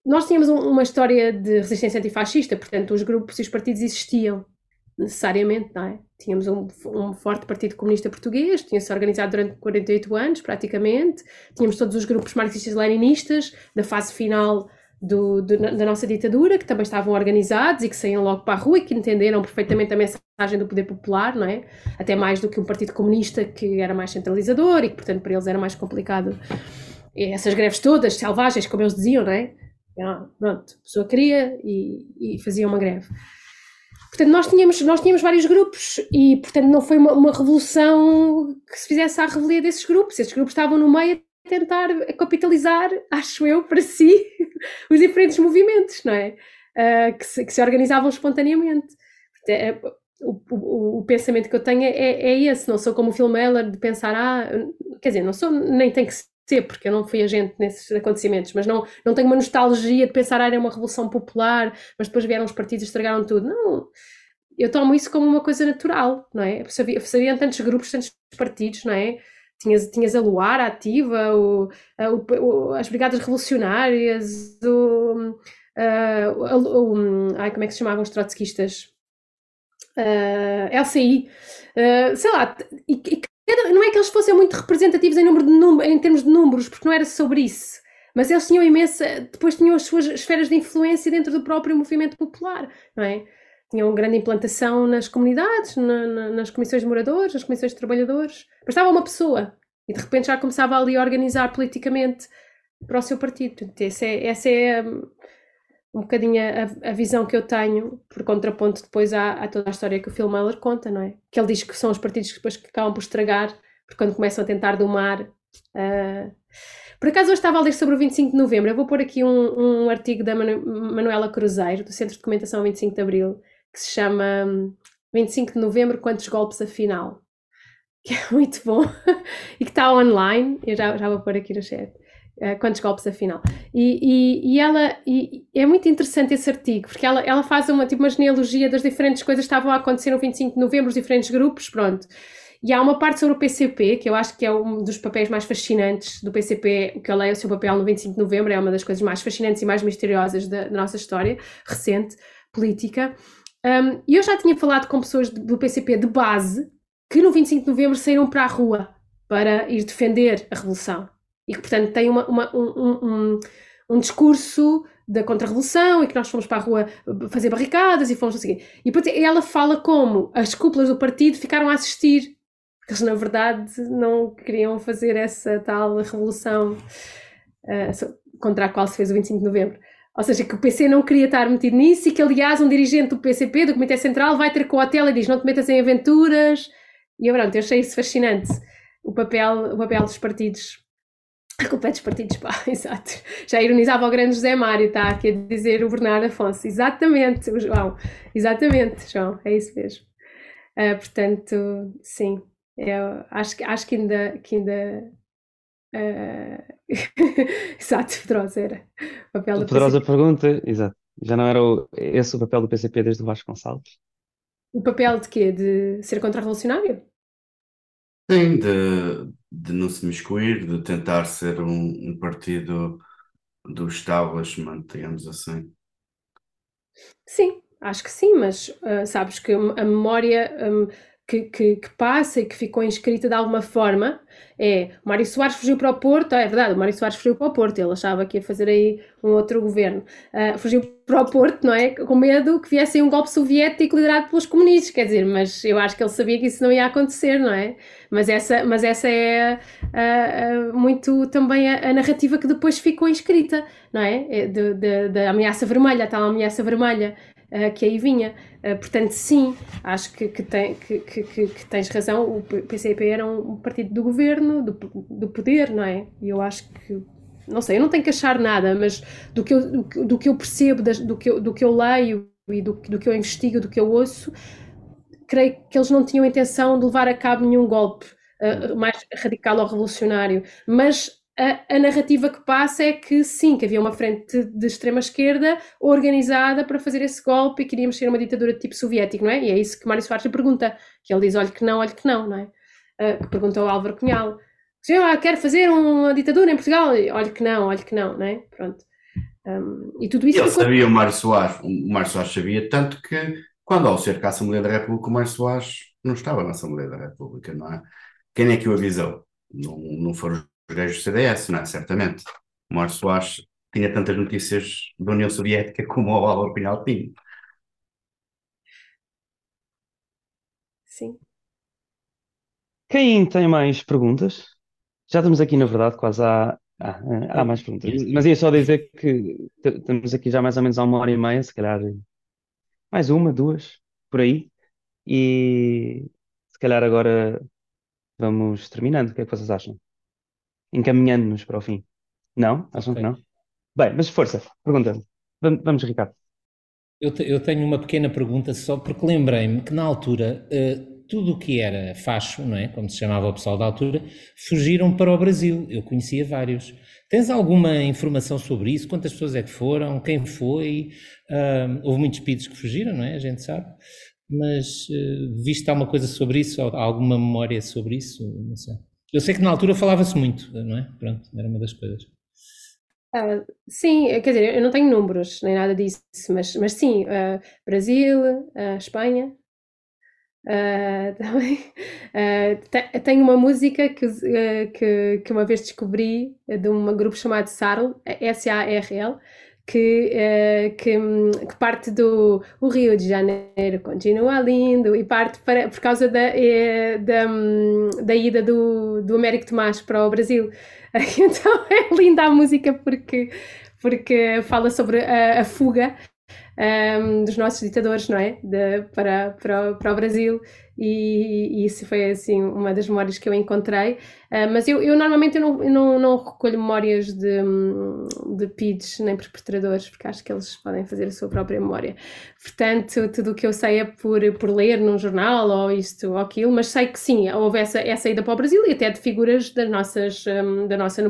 nós tínhamos um, uma história de resistência antifascista, portanto, os grupos e os partidos existiam necessariamente, não é? Tínhamos um, um forte Partido Comunista Português, tinha-se organizado durante 48 anos, praticamente, tínhamos todos os grupos marxistas-leninistas da fase final do, do, da nossa ditadura, que também estavam organizados e que saíam logo para a rua e que entenderam perfeitamente a mensagem do poder popular, não é? Até mais do que um Partido Comunista que era mais centralizador e que, portanto, para eles era mais complicado. E essas greves todas, selvagens, como eles diziam, não é? Ah, pronto, a pessoa queria e, e fazia uma greve. Portanto, nós tínhamos, nós tínhamos vários grupos e, portanto, não foi uma, uma revolução que se fizesse à revelia desses grupos. Esses grupos estavam no meio a tentar capitalizar, acho eu, para si, os diferentes movimentos, não é? Uh, que, se, que, se, organizavam espontaneamente. É, o, o, o, pensamento que eu tenho é, é, esse, não sou como o Phil Meller de pensar, ah, quer dizer, não sou, nem tem que ser, porque eu não fui agente nesses acontecimentos, mas não, não tenho uma nostalgia de pensar, ah, era uma revolução popular, mas depois vieram os partidos e estragaram tudo. Não, eu tomo isso como uma coisa natural, não é? Sabiam tantos grupos, tantos partidos, não é? Tinhas, tinhas a Luar ativa, o, a, o, as Brigadas Revolucionárias, o, a, o, ai, como é que se chamavam os trotskistas? Uh, LCI, uh, sei lá, e, e não é que eles fossem muito representativos em, número de em termos de números, porque não era sobre isso. Mas eles tinham imensa. Depois tinham as suas esferas de influência dentro do próprio movimento popular, não é? Tinham grande implantação nas comunidades, na, na, nas comissões de moradores, nas comissões de trabalhadores. Bastava uma pessoa e de repente já começava ali a organizar politicamente para o seu partido. É, essa é um bocadinho a, a, visão que eu tenho, por contraponto depois à, a toda a história que o Phil Miller conta, não é? Que ele diz que são os partidos que depois que acabam por estragar, porque quando começam a tentar domar. Uh... Por acaso hoje estava a ler sobre o 25 de novembro, eu vou pôr aqui um, um artigo da Manu Manuela Cruzeiro, do Centro de Documentação 25 de Abril, que se chama 25 de Novembro, Quantos Golpes Afinal? Que é muito bom e que está online. Eu já, já vou pôr aqui no chat. Uh, quantos golpes afinal? E, e, e ela e é muito interessante esse artigo, porque ela, ela faz uma, tipo, uma genealogia das diferentes coisas que estavam a acontecer no 25 de novembro, os diferentes grupos, pronto. E há uma parte sobre o PCP, que eu acho que é um dos papéis mais fascinantes do PCP, o que eu leio o seu papel no 25 de novembro, é uma das coisas mais fascinantes e mais misteriosas da, da nossa história recente, política. Um, e eu já tinha falado com pessoas do PCP de base que no 25 de novembro saíram para a rua para ir defender a revolução. E que, portanto, têm uma, uma, um, um, um discurso da contra-revolução e que nós fomos para a rua fazer barricadas e fomos a seguir. E portanto, ela fala como as cúpulas do partido ficaram a assistir eles, na verdade, não queriam fazer essa tal revolução uh, contra a qual se fez o 25 de novembro. Ou seja, que o PC não queria estar metido nisso e que, aliás, um dirigente do PCP, do Comitê Central, vai ter com o hotel e diz: Não te metas em aventuras. E eu, pronto, eu achei isso fascinante. O papel, o papel dos partidos. A culpa é dos partidos, pá, exato. Já ironizava o grande José Mário, está aqui a dizer o Bernardo Afonso. Exatamente, o João. Exatamente, João, é isso mesmo. Uh, portanto, sim. Eu acho, acho que ainda. Que ainda uh... exato, poderosa era. O papel poderosa pergunta, exato. Já não era o, esse o papel do PCP desde o Vasconcelos? O papel de quê? De ser contra-revolucionário? Sim, de, de não se miscuir, de tentar ser um, um partido do establishment, digamos assim. Sim, acho que sim, mas uh, sabes que a memória um, que, que, que, passa e que ficou inscrita de alguma forma é Mário Soares fugiu para o Porto, é verdade, o Mário Soares fugiu para o Porto, ele achava que ia fazer aí um outro governo, uh, fugiu para o Porto, não é? Com medo que viesse um golpe soviético liderado pelos comunistas, quer dizer, mas eu acho que ele sabia que isso não ia acontecer, não é? Mas essa, mas essa é uh, uh, muito também a, a, narrativa que depois ficou inscrita, não é? é da ameaça vermelha, a tal ameaça vermelha uh, que aí vinha. Uh, portanto, sim, acho que, que, tem, que, que, tens razão. O PCP era um partido do governo, do, do poder, não é? E eu acho que não sei, eu não tenho que achar nada, mas do que eu, do, do que eu percebo, das, do, que eu, do que eu leio e do, do que eu investigo, do que eu ouço, creio que eles não tinham intenção de levar a cabo nenhum golpe uh, mais radical ou revolucionário, mas a, a, narrativa que passa é que sim, que havia uma frente de extrema esquerda organizada para fazer esse golpe e queríamos ser uma ditadura de tipo soviético, não é? E é isso que Mário Soares lhe pergunta, que ele diz, olha que não, olha que não, não é? Uh, que perguntou ao Álvaro Cunhal, ah, quero fazer uma ditadura em Portugal, olha que não, olha que não, não é? Pronto. Um, e tudo isso... Ele ficou... sabia, o Mário Soares, o Mário Soares sabia, tanto que quando ao cerca a Assembleia da República, o Mário Soares não estava na Assembleia da República, não é? Quem é que o avisou? Não, não foram gajos do CDS, não é? Certamente. O Mário Soares tinha tantas notícias da União Soviética como o Álvaro Pinhal tinha. Sim. Quem tem mais perguntas? Já estamos aqui, na verdade, quase há, há, há mais perguntas. Mas ia só dizer que estamos aqui já mais ou menos há uma hora e meia, se calhar mais uma, duas, por aí. E se calhar agora vamos terminando. O que é que vocês acham? Encaminhando-nos para o fim. Não? Acham okay. que não? Bem, mas força, pergunta-me. Vamos, Ricardo. Eu, te, eu, tenho uma pequena pergunta só, porque lembrei-me que na altura uh, tudo o que era facho, não é? Como se chamava o pessoal da altura, fugiram para o Brasil. Eu conhecia vários. Tens alguma informação sobre isso? Quantas pessoas é que foram? Quem foi? Uh, houve muitos pedidos que fugiram, não é? A gente sabe. Mas uh, viste alguma coisa sobre isso? Alguma memória sobre isso? Não sei. Eu sei que na altura falava-se muito, não é? Pronto, era uma das coisas. Uh, sim, quer dizer, eu não tenho números nem nada disso, mas, mas sim, uh, Brasil, uh, Espanha, também. tenho uma música que, que, que uma vez descobri de um grupo chamado SARL, S-A-R-L, que, uh, que, que, parte do o Rio de Janeiro continua lindo e parte para, por causa da, eh, da, da, ida do, do Américo Tomás para o Brasil. Então é linda a música porque, porque fala sobre a, a fuga um, dos nossos ditadores, não é? De, para, para, para o Brasil, e, e, isso foi assim uma das memórias que eu encontrei. Uh, mas eu, eu normalmente eu não, eu não, não, recolho memórias de, de PIDs nem perpetradores, porque acho que eles podem fazer a sua própria memória. Portanto, tudo o que eu sei é por, por ler num jornal ou isto ou aquilo, mas sei que sim, houve essa, essa ida para o Brasil e até de figuras das nossas, um, da nossa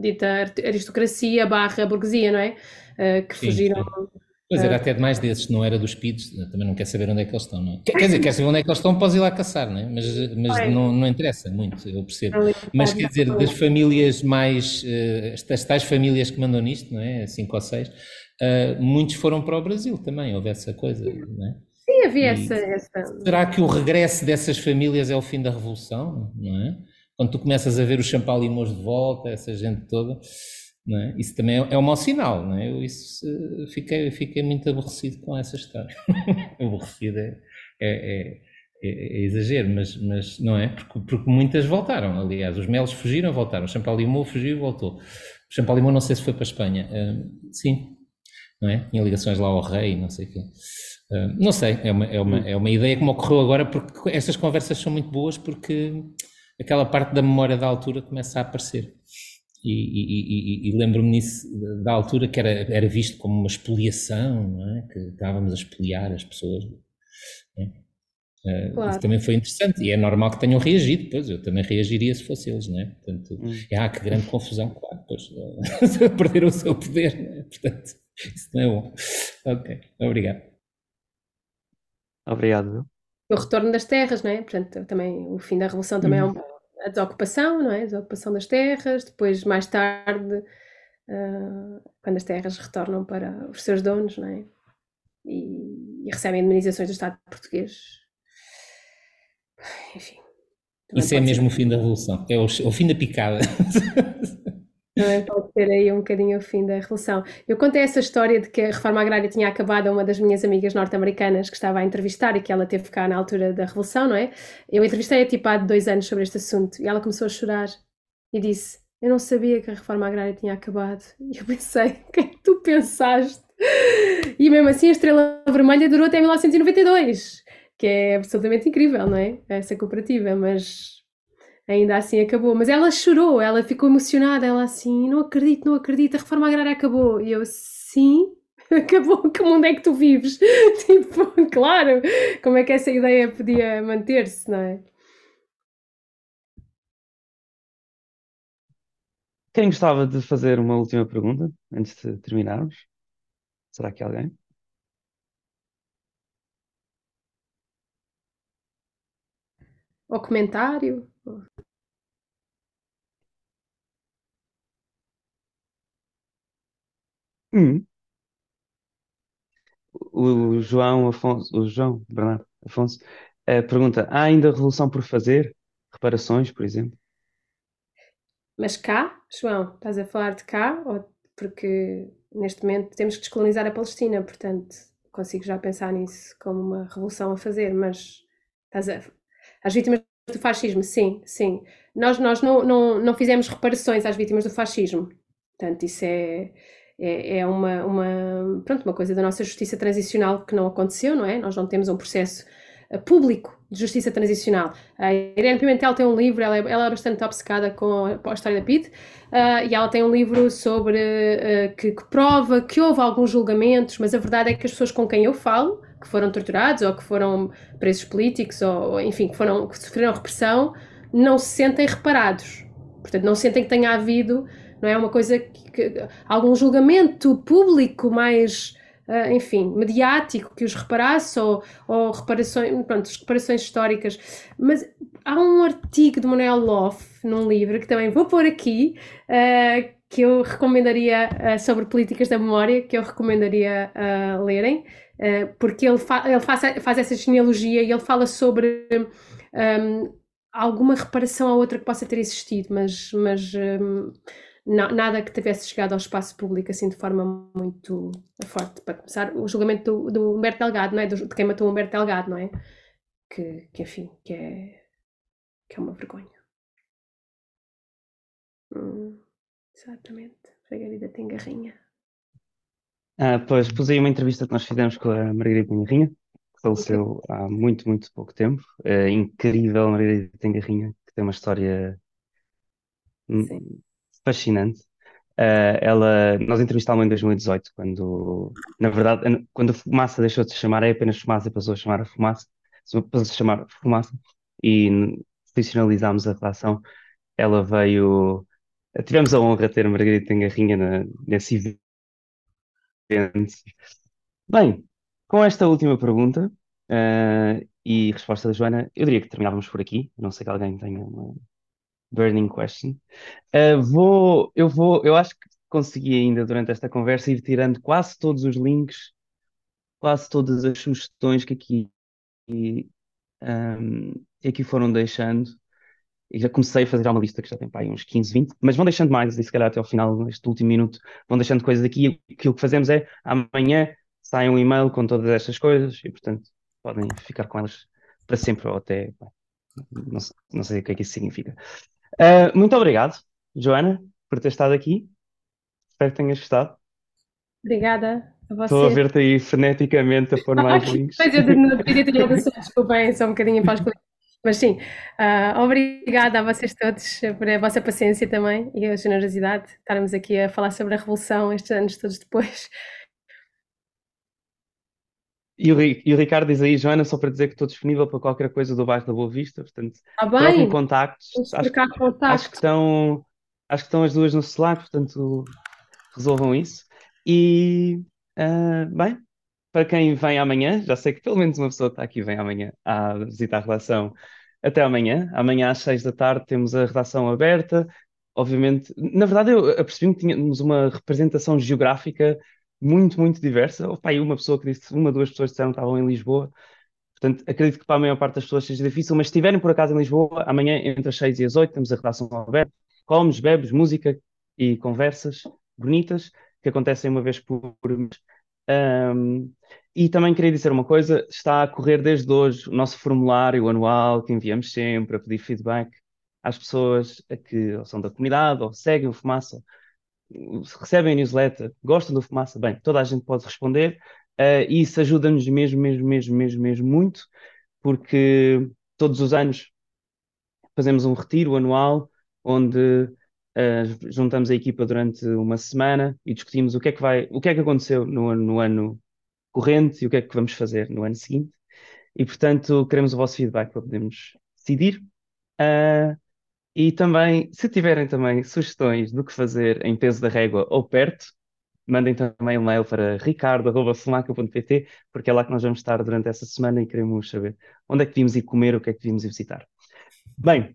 dita aristocracia barra burguesia, não é? Uh, que sim, fugiram. Sim Pois era ah. até de mais desses, não era dos PIDs, também não quer saber onde é que eles estão, não é? Quer, dizer, quer saber onde é que eles estão, podes ir lá caçar, não é? Mas, mas não, não interessa muito, eu percebo. Mas quer dizer, das famílias mais, uh, estas tais famílias que mandam nisto, não é? Cinco ou seis, muitos foram para o Brasil também, houve essa coisa, não é? Sim, havia essa, essa. Será que o regresso dessas famílias é o fim da revolução, não é? Quando tu começas a ver os champalimos de volta, essa gente toda é? Isso também é, é um mau sinal, não é? Eu isso, fiquei, fiquei muito aborrecido com essa história. aborrecido é, é, é, é, exagero, mas, mas não é? Porque, porque muitas voltaram, aliás, os Melos fugiram, voltaram, o Champalimau fugiu e voltou. O Champalimau não sei se foi para a Espanha, uh, sim, não é? Tinha ligações lá ao rei, não sei o quê. Uh, não sei, é uma, é, uma, é uma ideia que me ocorreu agora, porque essas conversas são muito boas, porque aquela parte da memória da altura começa a aparecer. E, e, e, e lembro-me nisso da altura que era, era visto como uma expoliação, é? que estávamos a expoliar as pessoas. É? Claro. Isso também foi interessante e é normal que tenham reagido, pois eu também reagiria se fosse eles, não é? Portanto, hum. ah, que grande confusão, claro, pois perderam o seu poder, é? portanto, isso não é bom. Ok, obrigado. Obrigado. O retorno das terras, não é? Portanto, também o fim da revolução também hum. é um a desocupação, não é? A desocupação das terras, depois mais tarde, uh, quando as terras retornam para os seus donos, não é? E, e recebem indemnizações do Estado português. Enfim. Isso é mesmo ser. o fim da revolução, é o, o fim da picada. Também pode ser aí um bocadinho o fim da Revolução. Eu contei essa história de que a reforma agrária tinha acabado a uma das minhas amigas norte-americanas que estava a entrevistar e que ela teve cá na altura da Revolução, não é? Eu entrevistei-a tipo há dois anos sobre este assunto e ela começou a chorar e disse: Eu não sabia que a reforma agrária tinha acabado. E eu pensei: O que é que tu pensaste? E mesmo assim a Estrela Vermelha durou até 1992, que é absolutamente incrível, não é? Essa cooperativa, mas ainda assim acabou. Mas ela chorou, ela ficou emocionada, ela assim, não acredito, não acredito, a reforma agrária acabou. E eu, sim, acabou, que mundo é que tu vives? tipo, claro, como é que essa ideia podia manter-se, não é? Quem gostava de fazer uma última pergunta antes de terminarmos? Será que alguém? Ou comentário? Hum. O João Afonso, o João Bernardo Afonso, eh, pergunta: há ainda revolução por fazer? Reparações, por exemplo? Mas cá, João, estás a falar de cá? Ou porque neste momento temos que descolonizar a Palestina, portanto consigo já pensar nisso como uma revolução a fazer, mas estás a... as vítimas do fascismo, sim, sim. Nós, nós não, não, não fizemos reparações às vítimas do fascismo, portanto isso é é, é uma, uma, pronto, uma coisa da nossa justiça transicional que não aconteceu, não é? Nós não temos um processo uh, público de justiça transicional. A Irene Pimentel tem um livro, ela é, ela é bastante obcecada com a, história da PID, uh, e ela tem um livro sobre uh, que, que, prova que houve alguns julgamentos, mas a verdade é que as pessoas com quem eu falo, que foram torturados ou que foram presos políticos ou, enfim, que, foram, que sofreram repressão, não se sentem reparados. Portanto, não sentem que tenha havido não é uma coisa que, que algum julgamento público mais uh, enfim, mediático que os reparasse ou, ou reparações, pronto, reparações históricas. Mas há um artigo de Manuel Loff num livro que também vou pôr aqui, uh, que eu recomendaria uh, sobre políticas da memória, que eu recomendaria lerem, porque ele, fa ele faz, faz essa genealogia e ele fala sobre um, alguma reparação a outra que possa ter existido, mas, mas um, nada que tivesse chegado ao espaço público assim de forma muito forte. Para começar, o julgamento do, do Humberto Delgado, não é? de quem matou o Humberto Delgado, não é? Que, que enfim, que é, que é uma vergonha. Hum, exatamente. Margarida tem garrinha. Ah, pois, pus aí uma entrevista que nós fizemos com a Margarida Garrinha, que faleceu há muito, muito pouco tempo. É incrível, Margarida Garrinha, que tem uma história Sim. Fascinante. Ah, ela, nós entrevistámos em 2018, quando, na verdade, an- quando a fumaça deixou de se chamar é apenas fumaça e passou a chamar a fumaça, passou a se chamar fumaça, e profissionalizámos a relação. Ela veio, tivemos a honra de ter Margarida Garrinha na, nesse evento. Bem, com esta última pergunta, ah, e resposta da Joana, eu diria que terminávamos por aqui, não sei que alguém tenha uma burning question. Uh, vou, eu vou, eu acho que consegui ainda durante esta conversa ir tirando quase todos os links, quase todas as sugestões que aqui, um, que aqui foram deixando. E já comecei a fazer uma lista que já tem para uns 15, 20, mas vão deixando mais, e se calhar até ao final, neste último minuto, vão deixando coisas aqui. E aquilo que fazemos é amanhã sai um e-mail com todas estas coisas e, portanto, podem ficar com elas para sempre ou até. Não, não sei o que é que isso significa. Uh, muito obrigado, Joana, por ter estado aqui. Espero que tenhas gostado. Obrigada a Estou a ver-te aí freneticamente a pôr mais links. Pois eu não devia ter dado assuntos, desculpem, só um bocadinho para os colegas. Mas sim, ah, obrigada a vocês todos por a vossa paciência também e a generosidade de estarmos aqui a falar sobre a Revolução estes anos todos depois. E o, e o Ricardo diz aí, Joana, só para dizer que estou disponível para qualquer coisa do bairro da Boa Vista, portanto, troquem bem, contactos. Acho, trocar acho que contacto. estão, acho que estão as duas no Slack, portanto, resolvam isso. E, ah, bem, para quem vem amanhã, já sei que pelo menos uma pessoa está aqui vem amanhã a visitar a redação. Até amanhã. Amanhã às seis da tarde temos a redação aberta. Obviamente, na verdade, eu apercebi-me que tínhamos uma representação geográfica muito, muito diversa. Houve pá, uma pessoa que disse, uma, duas pessoas disseram que estavam em Lisboa. Portanto, acredito que para a maior parte das pessoas seja difícil, mas se estiverem por acaso em Lisboa, amanhã entre as seis e as oito temos a redação aberta. Comes, bebes, música e conversas bonitas que acontecem uma vez por mês. Um, e também queria dizer uma coisa: está a correr desde hoje o nosso formulário anual que enviamos sempre a pedir feedback às pessoas que ou são da comunidade ou seguem o Fumaça, recebem a newsletter, gostam do Fumaça. Bem, toda a gente pode responder uh, e isso ajuda-nos mesmo, mesmo, mesmo, mesmo, mesmo muito, porque todos os anos fazemos um retiro anual onde uh, juntamos a equipa durante uma semana e discutimos o que é que vai, o que é que aconteceu no, no ano corrente e o que é que vamos fazer no ano seguinte. E, portanto, queremos o vosso feedback para podermos decidir. Uh, e também, se tiverem também sugestões do que fazer em peso da régua ou perto, mandem também um mail para ricardo.fumaca.pt, porque é lá que nós vamos estar durante essa semana e queremos saber onde é que devíamos ir comer, o que é que devíamos ir visitar. Bem,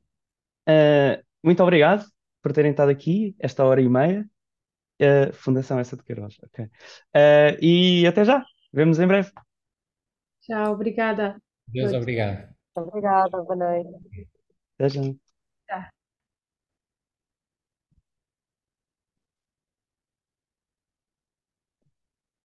uh, muito obrigado por terem estado aqui esta hora e meia. Uh, Fundação essa de Queiroz, ok. Uh, e até já, vemos em breve. Tchau, obrigada. Deus obrigado. Obrigada, boa noite. Até já.